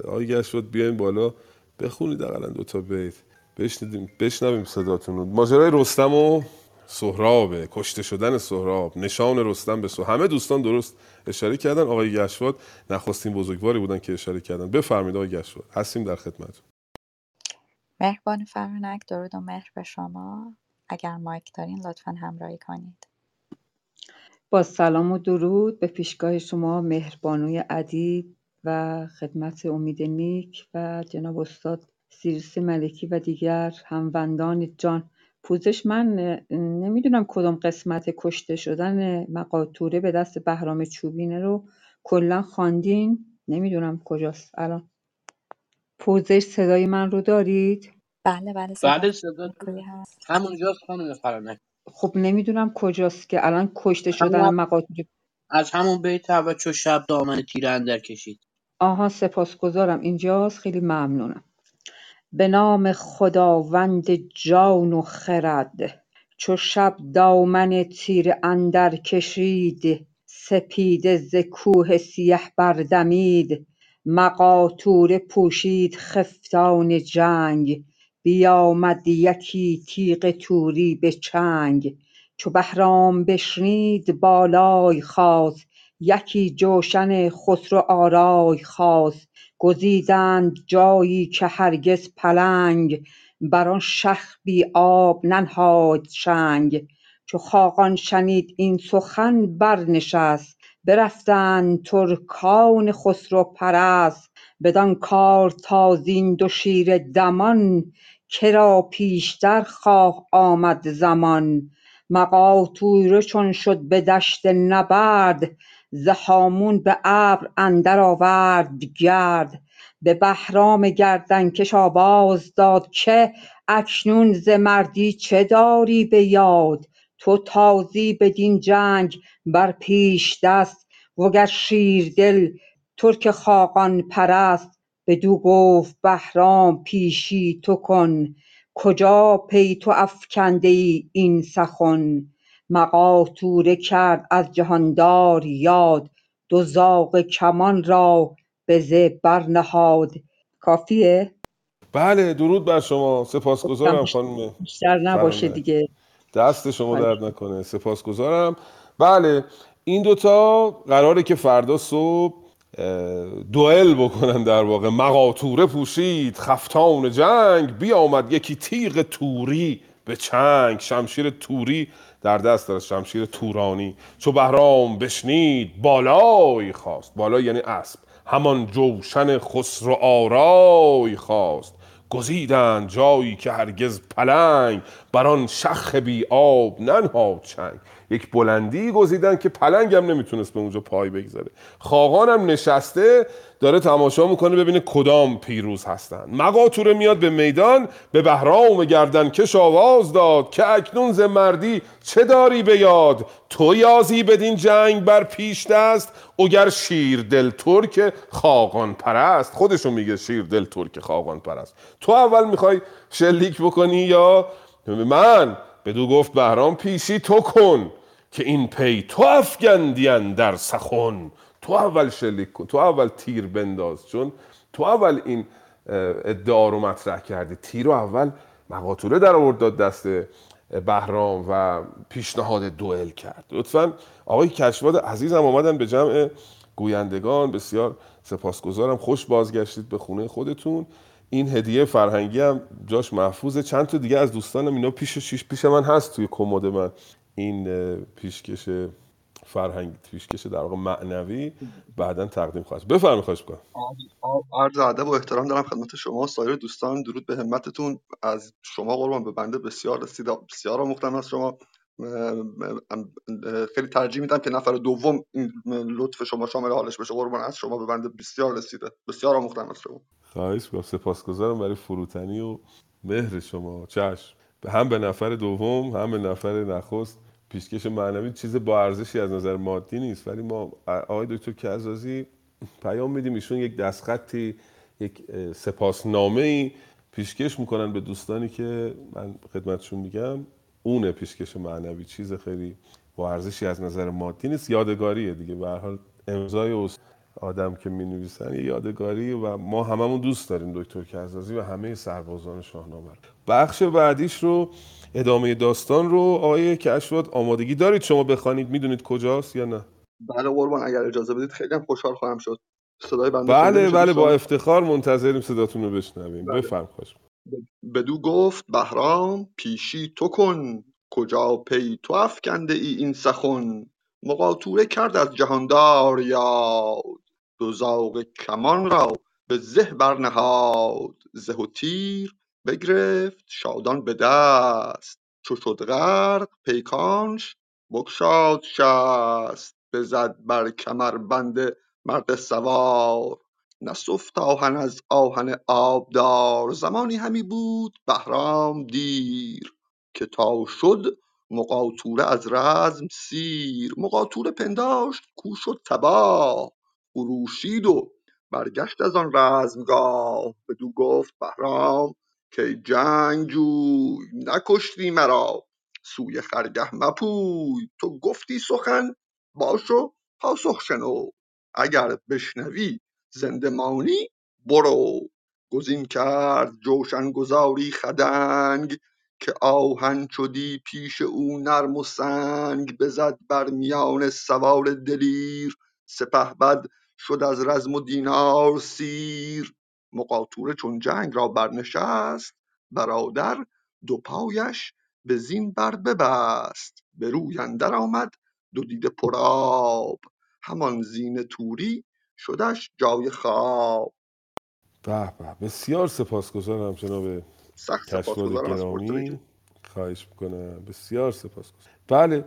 آقای گشواد بیاین بالا بخونید اقلا دو تا بیت. بشنیدیم بشنویم صداتون رو. ماجرای رستم و سهرابه کشته شدن سهراب نشان رستم به سهراب. همه دوستان درست اشاره کردن. آقای گشواد نخستین بزرگواری بودن که اشاره کردن. بفرمایید آقای گشواد هستیم در خدمت مهربان فرانک درود و مهر به شما. اگر مایک دارین لطفا همراهی کنید. با سلام و درود به پیشگاه شما مهربانوی ادیب و خدمت امید نیک و جناب استاد سیرس ملکی و دیگر هموندان جان. پوزش من نمی‌دونم کدام قسمت کشته شدن مقاطوره به دست بهرام چوبینه رو کلا خواندین؟ نمی‌دونم کجاست. الان پوزش صدای من رو دارید؟ بله بله بعد صداتون صداتون روی هست. همونجاست خانم فرانک. خب نمی‌دونم کجاست که الان کشته شدن همون مقاطوره از همون بیت اول چو شب دامن تیره اندر کشید. آها سپاسگزارم. اینجاست خیلی ممنونم. به نام خداوند جان و خرد چو شب دامن تیره اندر کشید سپیده ز کوه سیه بردمید مقاطوره پوشید خفتان جنگ بیامد یکی تیغ توری به چنگ. چو بهرام بشنید بالای خواست یکی جوشن خسرو آرای خواست گزیدند جایی که هرگز پلنگ بر آن شخ بی آب ننهاد چنگ. چو خاقان شنید این سخن برنشست برفتند ترکان خسرو پرست بدان کار تا زین دو شیر دمان کرا پیشتر خواه آمد زمان. مقاطوره چون شد به دشت نبرد ز هامون به ابر اندر آورد گرد. به بهرام گردنکش آواز داد که اکنون ز مردی چه داری به یاد؟ تو تازی بدین جنگ بر پیش دست وگر شیردل ترک خاقان پرست بدو گفت بهرام پیشی تو کن. کجا پی تو افکنده ای این سخن؟ مقاطوره کرد از جهاندار یاد دو زاغ کمان را به زه برنهاد کافیه؟ بله درود بر شما. سپاسگزارم خانم بیشتر نباشه دیگه. دست شما خواهش درد نکنه. سپاسگزارم. بله این دوتا قراره که فردا صبح دوئل بکنن در واقع. مقاطوره پوشید خفتان جنگ بیامد یکی تیغ توری به چنگ. شمشیر توری در دست داشت شمشیر تورانی. چو بهرام بشنید بالای خواست. بالای یعنی اسب. همان جوشن خسرو آرای خواست. گزیدند جایی که هرگز پلنگ بر آن شخ بی آب ننهاد چنگ. یک بلندی گزیدن که پلنگ هم نمی‌تونست به اونجا پای بگذاره. خاقان هم نشسته داره تماشا می‌کنه ببینه کدام پیروز هستند مقاطوره میاد به میدان به بهرام گردن کش آواز داد که اکنون ز مردی چه داری به یاد؟ تو یازی بدین جنگ بر پیش دست اگر شیر دل ترک خاقان پرست. خودشون میگه شیر دل ترک خاقان پرست. تو اول می‌خوای شلیک بکنی یا؟ من بدو گفت بهرام پیشی تو کن که این پی تو افگندی در سخن. تو اول شلیک کن تو اول تیر بنداز چون تو اول این ادعا رو مطرح کردی. تیر رو اول مقاطوره در آورد داد دست بهرام و پیشنهاد دوئل کرد. لطفا آقای کشواد عزیزم آمدن به جمع گویندگان. بسیار سپاسگزارم. خوش بازگشتید به خونه خودتون. این هدیه فرهنگی هم جاش محفوظه. چند تا دیگه از دوستانم اینا پیش پیش من هست توی کمد من. این پیشکش فرهنگ پیشکش در واقع معنوی بعدا تقدیم خواهد شد. بفرمایید خواهش می‌کنم. عرض ادب و احترام دارم خدمت شما. سایر دوستان درود به همتتون. از شما قربان به بنده بسیار رسید بسیار آموختم از شما. خیلی ترجیح میدم که نفر دوم این لطف شما شامل حالش بشه. قربان از شما به بنده بسیار رسیده. بسیار آموختم از شما. خواهش می‌کنم. سپاسگزارم برای فروتنی و مهر شما. چشم. هم به نفر دوم هم به نفر نخست. پیشکش معنوی چیز با ارزشی از نظر مادی نیست ولی ما آقای دکتر کزازی پیام میدیم ایشون یک دستخطی یک سپاسنامه ای پیشکش می‌کنن به دوستانی که من خدمتشون میگم. اونه پیشکش معنوی چیز خیلی با ارزشی از نظر مادی نیست. یادگاریه دیگه. به هر حال امضای آدم که می نویسن یه یادگاری و ما هممون دوست داریم دکتر کزازی و همه سربازان شاهنامه. بخش بعدیش رو ادامه داستان رو آقای کشوات آمادگی دارید؟ شما بخوانید می‌دونید کجاست یا نه؟ بله قربان اگر اجازه بدید خیلی هم خوشحال خواهم شد. صدای بنده بله بله با افتخار منتظریم صداتون رو بشنویم. بله. بفرم خواهش بدو گفت بهرام پیشی تو کن. کجا پی تو افکنده ای این سخن؟ مقاطوره کرد از جهاندار یاد. دو زاغ کمان را به زه برنهاد. زه و تیر بگرفت شادان به دست. چو شد غرق پیکانش بگشاد شست. بزد بر کمربند مرد سوار. نسفت آهن از آهن آبدار. زمانی همی بود بهرام دیر. که تا شد مقاطوره از رزم سیر. مقاطوره پنداشت کو شد تباه. خروشید و برگشت از آن رزمگاه. بدو گفت بهرام که جنگجوی نکشتی مرا. سوی خرگه مپوی. تو گفتی سخن باش و پاسخ شنو. اگر بشنوی زنده مانی برو. گزین کرد جوشن گذاری خدنگ که آهن شدی پیش او نرم و سنگ. بزد بر میان سوار دلیر سپهبد شد از رزم و دینار سیر. مقاطوره چون جنگ را برنشست برادر دو پایش به زین بر ببست. به روی اندر آمد دو دیده پرآب همان زین توری شدش جای خواب. به به بسیار سپاسگزارم جناب سخت سپاسگزارم از خواهش می‌کنم. بسیار سپاسگزارم. بله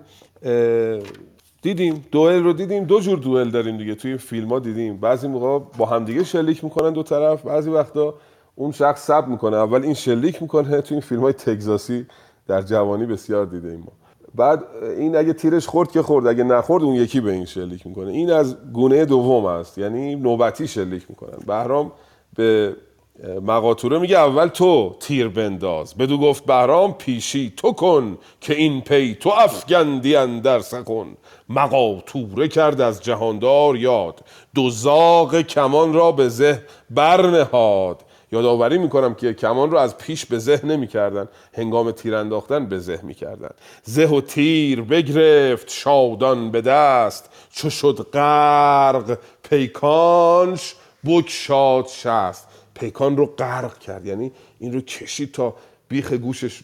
دیدیم دوئل رو دیدیم دو جور دوئل داریم دیگه توی فیلم ها دیدیم. بعضی موقع با همدیگه شلیک می‌کنن دو طرف بعضی وقتا اون شخص سب می‌کنه اول این شلیک می‌کنه. توی این فیلم های تگزاسی در جوانی بسیار دیده ایم ما. بعد این اگه تیرش خورد که خورد اگه نخورد اون یکی به این شلیک می‌کنه. این از گونه دوم است یعنی نوبتی شلیک می‌کنن. بهرام به مقاطوره میگه اول تو تیر بنداز. بدو گفت بهرام پیشی تو کن که این پی تو افگندی اندر سخن مقاطوره کرد از جهاندار یاد. دو زاغ کمان را به زه برنهاد یادآوری می‌کنم که کمان رو از پیش به زه نمی‌کردن. هنگام تیر انداختن به زه می‌کردن. زه و تیر بگرفت شادان به دست. چو شد غرق پیکانش بگشاد شست. پیکان رو غرق کرد. یعنی این رو کشید تا بیخ گوشش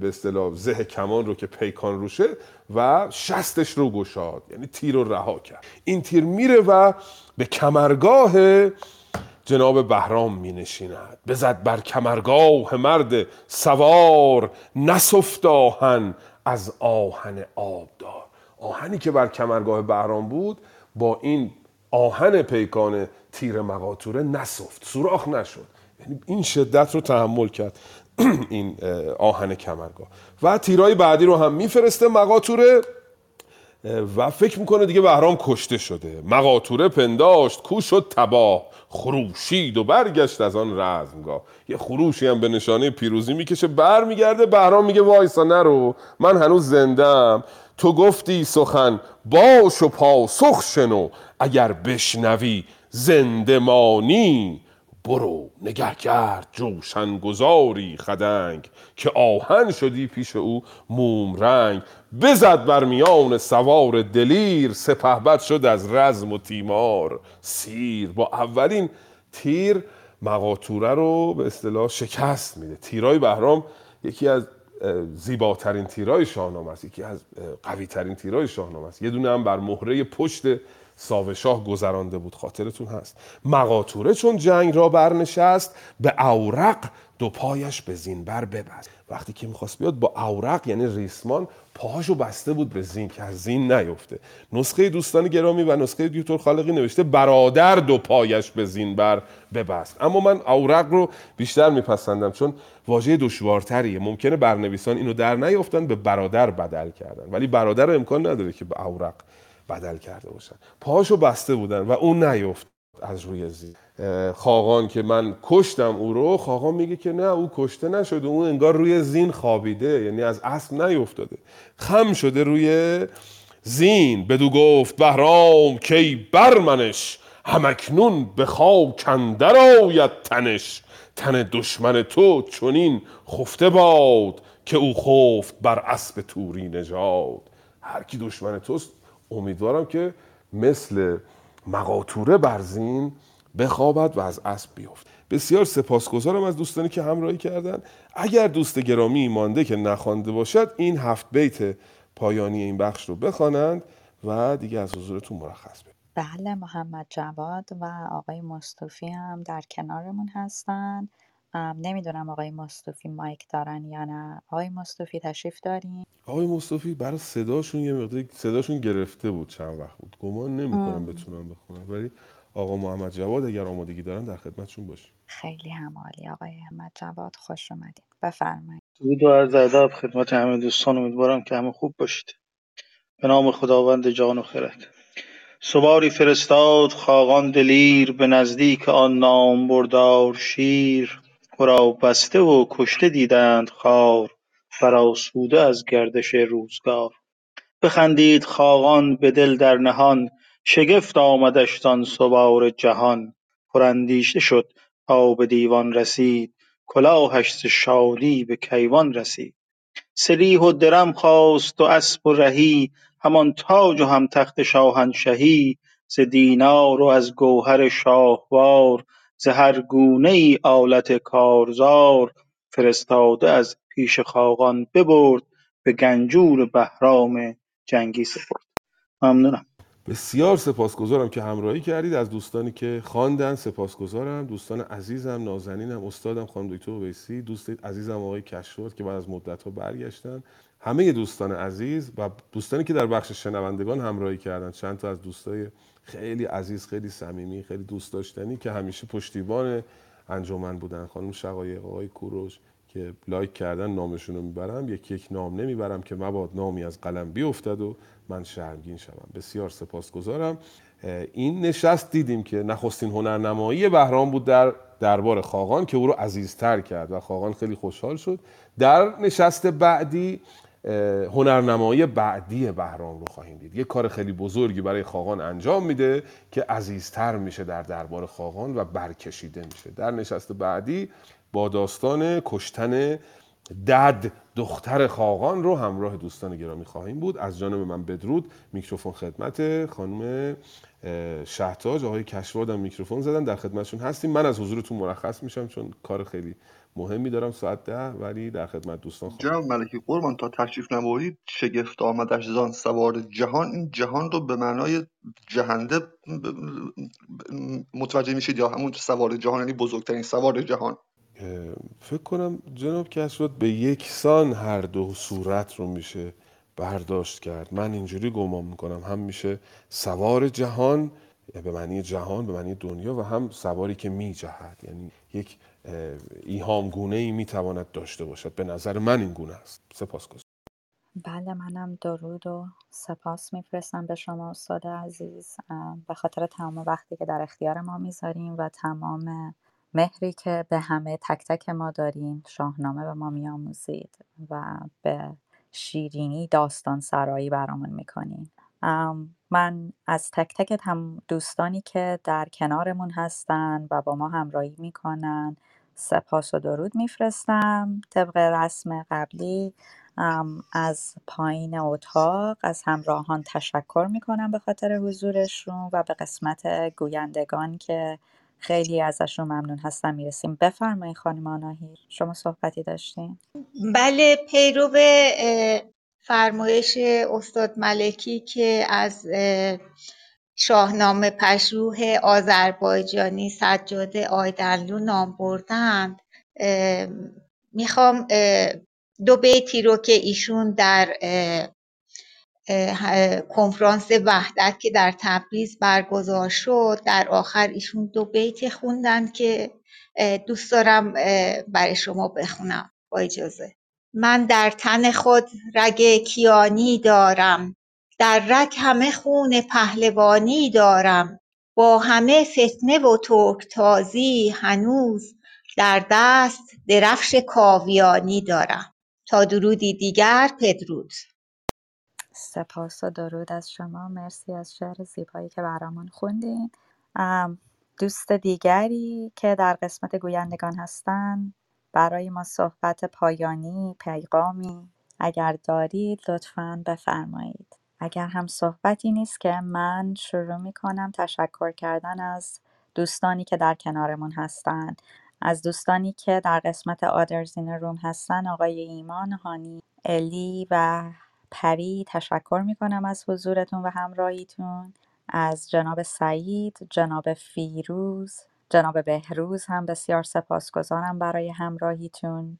به اصطلاح زه کمان رو که پیکان روشه و شستش رو گشاد. یعنی تیر رو رها کرد. این تیر میره و به کمرگاه جناب بهرام می نشیند بزد بر کمرگاه مرد سوار نسفت آهن از آهن آبدار. آهنی که بر کمرگاه بهرام بود با این آهن پیکان تیر مقاطوره نسفت. سوراخ نشد. یعنی این شدت رو تحمل کرد. این آهن کمرگاه. و تیرای بعدی رو هم میفرسته مقاطوره. و فکر می‌کنه دیگه بهرام کشته شده. مقاطوره پنداشت کو شد تباه. خروشید و برگشت از آن رزمگاه. یه خروشی هم به نشانه پیروزی می‌کشه. بر میگرده بهرام میگه وایسا نرو. من هنوز زندم تو گفتی سخن باش و پاسخ شنو. اگر بشنوی زنده مانی. برو نگه کرد جوشن گذاری خدنگ که آهن شدی پیش او موم رنگ. بزد بر میان سوار دلیر سپهبد شد از رزم و تیمار. سیر با اولین تیر مقاطوره رو به اصطلاح شکست میده. تیرای بهرام یکی از زیباترین تیرای شاهنامه است یکی از قویترین تیرای شاهنامه است. یه دونه هم بر مهره پشت ساوه شاه گذرانده بود خاطرتون هست. مقاطوره چون جنگ را برنشست به اورق دو پایش به زین بر ببست. وقتی که می‌خواست بیاد با اورق یعنی ریسمان پاهاشو بسته بود به زین که از زین نیفته. نسخه دوستان گرامی و نسخه دیوتور خالقی نوشته برادر دو پایش به زین بر ببست. اما من اورق رو بیشتر میپسندم چون واژه دشوارتریه. ممکنه برنویسان اینو در نیافتن به برادر بدل کردن. ولی برادر امکان نداره که به اورق بدل کرده باشن. پاهاشو بسته بودن و اون نیفت از روی اه، خاقان که من کشتم او رو خاقان میگه که نه او کشته نشده اون انگار روی زین خوابیده یعنی از اسب نیفتاده. خم شده روی زین بدو گفت بهرام کی برمنش همکنون به خاک اندر آید تنش. تن دشمن تو چنین خفته باد که او خفت بر اسب توری نژاد. هر کی دشمن توست امیدوارم که مثل مقاطوره برزین بخوابد و از اسب بیفت. بسیار سپاسگزارم از دوستانی که همراهی کردن. اگر دوست گرامی مانده که نخوانده باشد این هفت بیت پایانی این بخش رو بخوانند و دیگه از حضورتون مرخص بشم بله محمد جواد و آقای مصطفی هم در کنارمون هستن. ام، نمی‌دونم آقای مصطفی مایک دارن یا نه. آقای مصطفی تشریف دارین؟ آقای مصطفی برای صداشون یه مقدار صداشون گرفته بود چند وقت بود. گمان نمی‌کنم بتونم بخونم. ولی آقا محمد جواد اگر آمادگی دارن در خدمتشون باشیم. خیلی هم عالی آقای محمد جواد خوش اومدین. بفرمایید. درود و عرض ادب خدمت همه دوستان. امیدوارم که همه خوب باشید. به نام خداوند جان و خرد. سواری فرستاد خاقان دلیر به نزدیک آن نامبردار شیر. ورا بسته و کشته دیدند خوار فراسوده از گردش روزگار. بخندید خاقان به دل در نهان شگفت آمدش زان سوار جهان. پراندیشه شد تا به دیوان رسید کلاهش ز شادی به کیوان رسید. سلیح و درم خواست و اسپ و رهی همان تاج و هم تخت شاهنشهی. ز دینار و از گوهر شاهوار ز هر گونه ای آلت کارزار فرستاده از پیش خاقان ببرد به گنجور بهرام جنگی سپرد. ممنونم. بسیار سپاسگزارم که همراهی کردید. از دوستانی که خواندن سپاسگزارم. دوستان عزیزم نازنینم استادم خانم دکتر اویسی دوست عزیزم آقای کشورد که بعد از مدت ها برگشتن. همه دوستان عزیز و دوستانی که در بخش شنوندگان همراهی کردن. چند تا از دوستای خیلی عزیز خیلی صمیمی خیلی دوست داشتنی که همیشه پشتیبان انجمن بودن. خانم شقایق آقای کوروش که لایک کردن نامشون رو می‌برم. یک یک نام نمی‌برم که مباد نامی از قلم بیفتد و من شرمگین شوم. بسیار سپاسگزارم. این نشست دیدیم که نخستین هنرنمایی بهرام بود در دربار خاقان که او رو عزیزتر کرد و خاقان خیلی خوشحال شد. در نشست بعدی هنرنمایی بعدی بهرام رو خواهیم دید. یک کار خیلی بزرگی برای خاقان انجام میده که عزیزتر میشه در دربار خاقان و برکشیده میشه. در نشست بعدی با داستان کشتن دد دختر خاقان رو همراه دوستان گرامی خواهیم بود. از جانب من بدرود. میکروفون خدمت خانم شهتاج. آقای کشواد میکروفون زدن. در خدمتشون هستیم. من از حضورتون مرخص میشم چون کار خیلی مهمی دارم ساعت ده ولی در خدمت دوستان خواهم جناب ملکی قربان تا تشریف نبرید شگفت آمدش زان سوار جهان این جهان رو به معنای جهنده متوجه میشید یا همون سوار جهان یعنی بزرگترین سوار جهان؟ فکر کنم جناب کسرت به یکسان هر دو صورت رو میشه برداشت کرد. من اینجوری گمان می‌کنم هم میشه سوار جهان به معنی جهان به معنی دنیا و هم سواری که میجهد. یعنی یک ایهام گونه ای می‌تواند داشته باشد. به نظر من این گونه است. سپاس بله منم درود و سپاس میفرستم به شما استاد عزیز. به خاطر تمام وقتی که در اختیار ما می‌ذاریم و تمام مهری که به همه تک تک ما دارین شاهنامه به ما میآموزید و به شیرینی داستان سرایی برامون می‌کنین. من از تک تک هم دوستانی که در کنارمون هستن و با ما همراهی می‌کنن سپاس و درود میفرستم. طبق رسم قبلی از پایین اتاق از همراهان تشکر می‌کنم به خاطر حضورشون و به قسمت گویندگان که خیلی ازشون ممنون هستم می‌رسیم. بفرمایید خانم آناهی شما صحبتی داشتین؟ بله پیرو فرمایش استاد ملکی که از شاهنامه پژوه آذربایجانی سجاده آیدرلو نام بردند. می‌خوام دو بیتی رو که ایشون در کنفرانس وحدت که در تبریز برگزار شد در آخر ایشون دو بیت خوندن که دوست دارم برای شما بخونم. با اجازه. من در تن خود رگ کیانی دارم در رگ همه خون پهلوانی دارم. با همه فتنه و ترکتازی هنوز در دست درفش کاویانی دارم. تا درودی دیگر پدرود. سپاس و درود از شما. مرسی از شعر زیبایی که برامون خوندین. دوست دیگری که در قسمت گویندگان هستن؟ برای ما صحبت پایانی پیغامی اگر دارید لطفا بفرمایید. اگر هم صحبتی نیست که من شروع می کنم تشکر کردن از دوستانی که در کنارمون هستن. از دوستانی که در قسمت آدرزین روم هستن آقای ایمان هانی الی و پری تشکر می کنم از حضورتون و همراهیتون. از جناب سعید جناب فیروز جناب بهروز هم بسیار سپاسگزارم برای همراهیتون.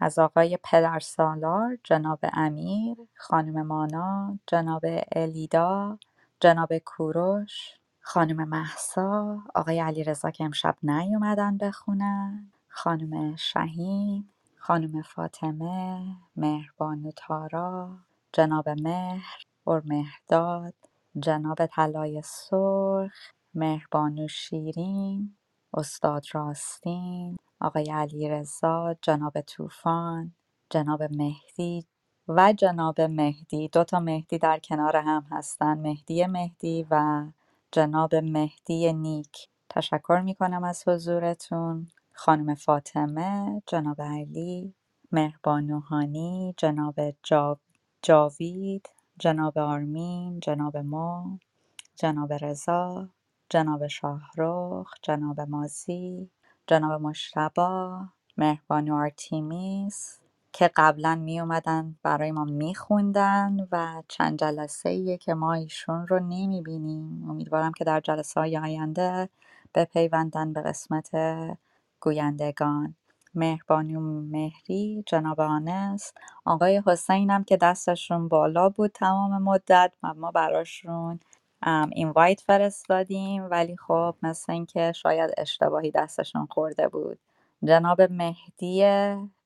از آقای پدرسالار جناب امیر خانم مانا جناب الیدا جناب کوروش خانم محسا آقای علیرضا که امشب نیومدن بخونن خانم شهین خانم فاطمه مهربانو تارا جناب مهر مهرداد جناب طلای سرخ مهربانو شیرین استاد راستین آقای علیرضا جناب طوفان جناب مهدی و جناب مهدی. دو تا مهدی در کنار هم هستن مهدی مهدی و جناب مهدی نیک. تشکر می کنم از حضورتون. خانم فاطمه جناب علی مهربانو هانی جناب جاوید جناب آرمین جناب ما جناب رضا جناب شاهرخ جناب مازی جناب مجتبی مهربانو آرتیمیس که قبلا می اومدن برای ما میخوندن و چند جلسه ایه که ما ایشون رو نمی بینیم. امیدوارم که در جلسه های آینده بپیوندن به قسمت گویندگان. مهربانی مهری جناب آنست آقای حسین هم که دستشون بالا بود تمام مدت و ما براشون ام، invite فرستادیم ولی خب مثل اینکه شاید اشتباهی دستشون خورده بود. جناب مهدی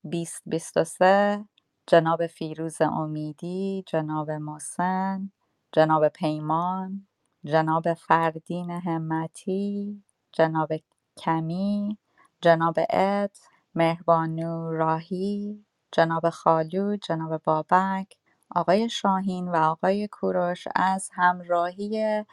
2023 جناب فیروز امیدی جناب محسن جناب پیمان جناب فردین همتی جناب کمی جناب اد مهربانو راهی جناب خالو جناب بابک آقای شاهین و آقای کوروش از همراهی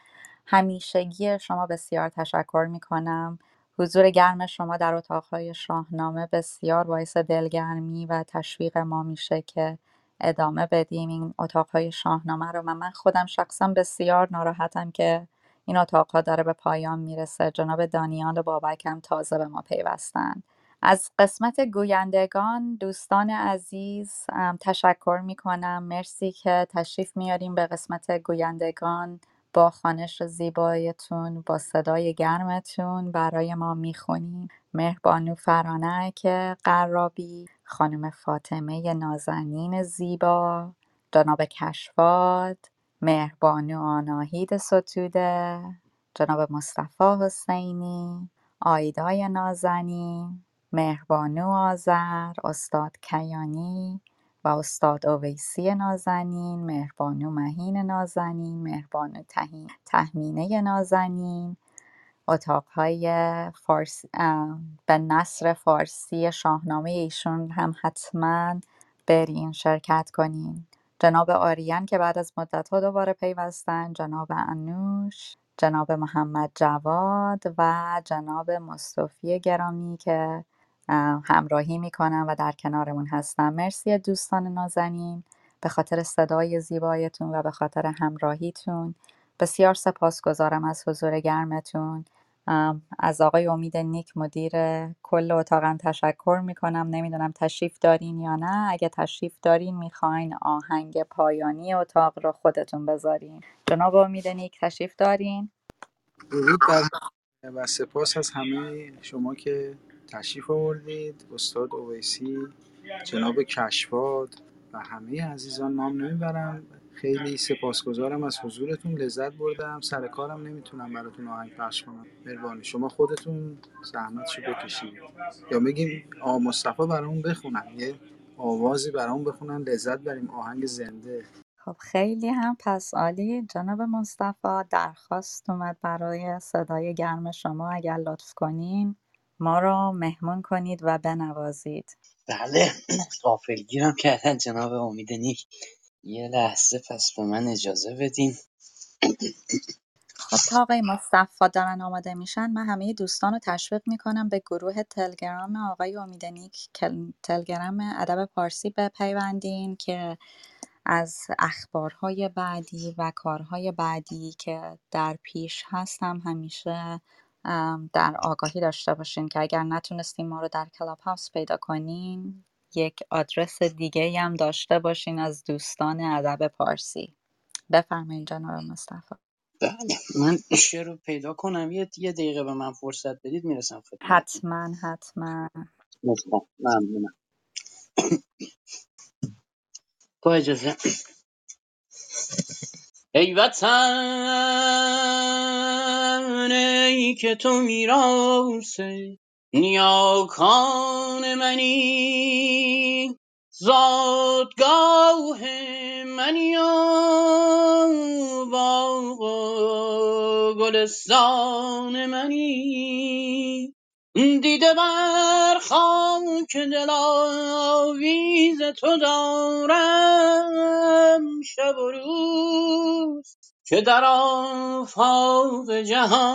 همیشگی شما بسیار تشکر می کنم. حضور گرم شما در اتاقهای شاهنامه بسیار باعث دلگرمی و تشویق ما میشه که ادامه بدیم. این اتاقهای شاهنامه رو و من خودم شخصا بسیار ناراحتم که این اتاقها داره به پایان می‌رسه. جناب دانیال و بابک هم تازه به ما پیوستن. از قسمت گویندگان دوستان عزیز تشکر می کنم مرسی که تشریف میاریم به قسمت گویندگان با خوانش زیبایتون با صدای گرمتون برای ما می‌خونیم. مهربانو فرانک قرابی خانم فاطمه نازنین زیبا جناب کشواد مهربانو آناهید ستوده جناب مصطفی حسینی آیدای نازنین. مهربانو آذر، استاد کیانی و استاد اویسی نازنین، مهربانو مهین نازنین، مهربانو تهین تهمینه نازنین. اتاقهای فارس به نصر فارسی شاهنامه ایشون هم حتما برین شرکت کنین. جناب آریان که بعد از مدت دوباره پیوستن جناب انوش جناب محمد جواد و جناب مصطفی گرامی که همراهی می‌کنن و در کنارمون هستن مرسی دوستان نازنین. به خاطر صدای زیبایتون و به خاطر همراهیتون. بسیار سپاسگزارم از حضور گرمتون. از آقای امید نیک مدیر کل اتاقم تشکر می‌کنم. نمی‌دونم تشریف دارین یا نه. اگه تشریف دارین می‌خواین آهنگ پایانی اتاق رو خودتون بذارین. جناب امید نیک تشریف دارین؟ و سپاس از همه شما که تشریف آوردید استاد اویسی جناب کشواد و همه عزیزان نام نمی‌برم. خیلی سپاسگزارم از حضورتون لذت بردم. سر کارم نمی‌تونم براتون آهنگ پخش کنم. مهربانی. شما خودتون زحمتشو بکشید. یا بگیم آقا مصطفی برامون بخونن. یه آوازی برامون بخونن. لذت بریم. آهنگ زنده. خب خیلی هم پس عالی. جناب مصطفی درخواست اومد برای صدای گرم شما. اگر لطف کنین. ما رو مهمون کنید و بنوازید. بله غافلگیرم کردن جناب امید نیک. یه لحظه پس به من اجازه بدین. خب تا آقای مصطفی دارن آماده میشن من همه دوستان رو تشویق می‌کنم به گروه تلگرام آقای امیدنیک کل- تلگرام ادب پارسی بپیوندین که از اخبارهای بعدی و کارهای بعدی که در پیش هستم همیشه در آگاهی داشته باشین که اگر نتونستین ما رو در کلاب هاوس پیدا کنین یک آدرس دیگه هم داشته باشین از دوستان ادب پارسی. بفرمایین جناب مصطفی. بله من شعر رو پیدا کنم. یه یه دقیقه به من فرصت بدید می‌رسم خدمتتون. حتما حتما. ممنونم. با اجازه. ای وطن ای که تو میراث نیاکان منی زادگاه منی و باغ و گلستان منی. دیده بر خاک دلاویز تو دارم شب و روز که در آفاق جهان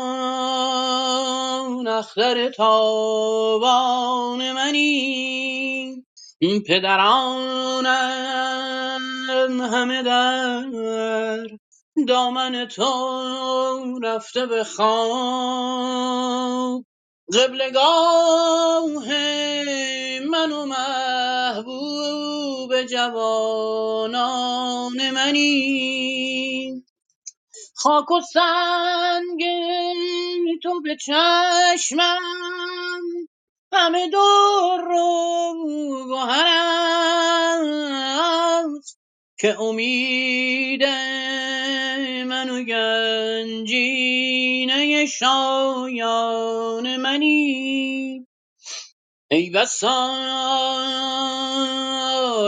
اختر تابان منی. این پدرانم همه در دامن تو رفته به خواب قبلگاه من و محبوب جوانان منی. خاک و سنگ تو به چشمم همه در و گوهر است که امید من و گنجینه شایان منی. ای بسا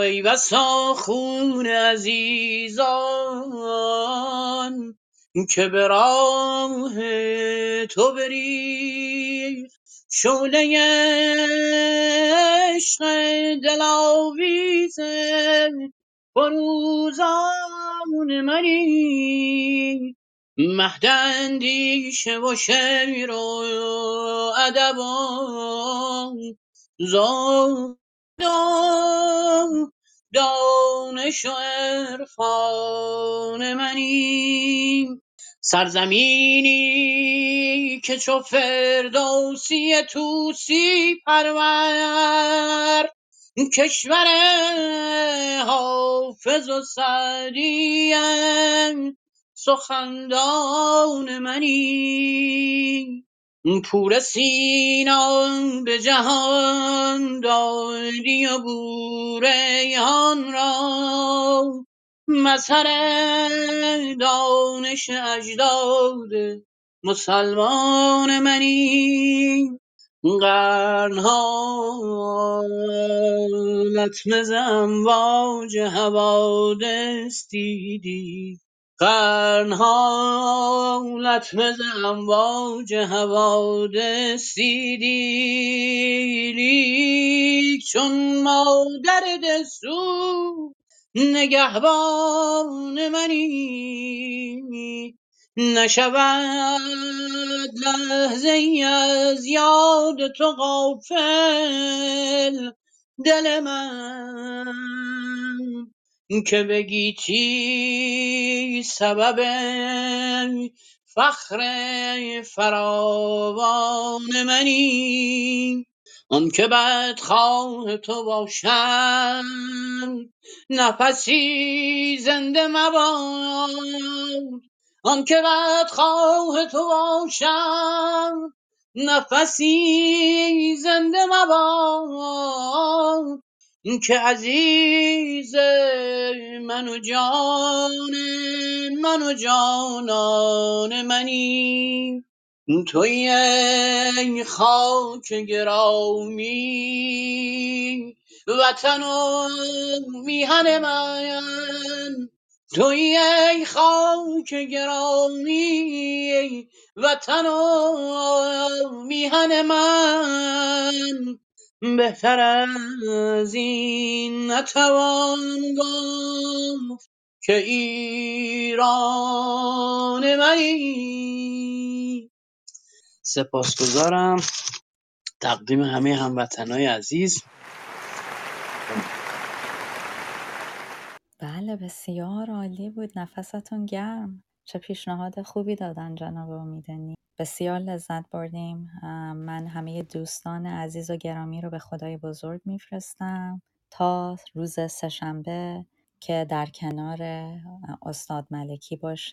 ای بسا خون عزیزان که به راه تو بریخت شعله عشق دلاویز فروزان منی. مهد اندیشه و شعر و ادب و زهد و دانش و عرفان منی. سرزمینی که چو فردوسی طوسی پرور کشور حافظ و سعدی سخندان منی. پور سینا به جهان دادی و بوره ریحان را. مظهر دانش اجداد مسلمان منی. قرنها لطمه امواج حوادث دیدی قرنها لطمه امواج حوادث دیدی لیک چون مادر دلسوز نگهبان منی. نشود لحظه از یاد تو غافل دل من که بگیتی سبب فخر فراوان منی؟ آن که بدخواه تو باشم نفسی زنده مباد. آن که بدخواه تو باشم نفسی زنده مباد که عزیز من و جان من و جانان منی. توی ای خاک گرامی وطن و میهن من توی ای خاک گرامی وطن و میهن من. بهتر از این نتوان گفت که ایران منی سپاسگزارم. تقدیم همه هموطنای عزیز. بله بسیار عالی بود. نفستون گرم. چه پیشنهاد خوبی دادن جناب امیدنی. بسیار لذت بردیم. من همه دوستان عزیز و گرامی رو به خدای بزرگ میفرستم. تا روز سهشنبه که در کنار استاد ملکی باشیم.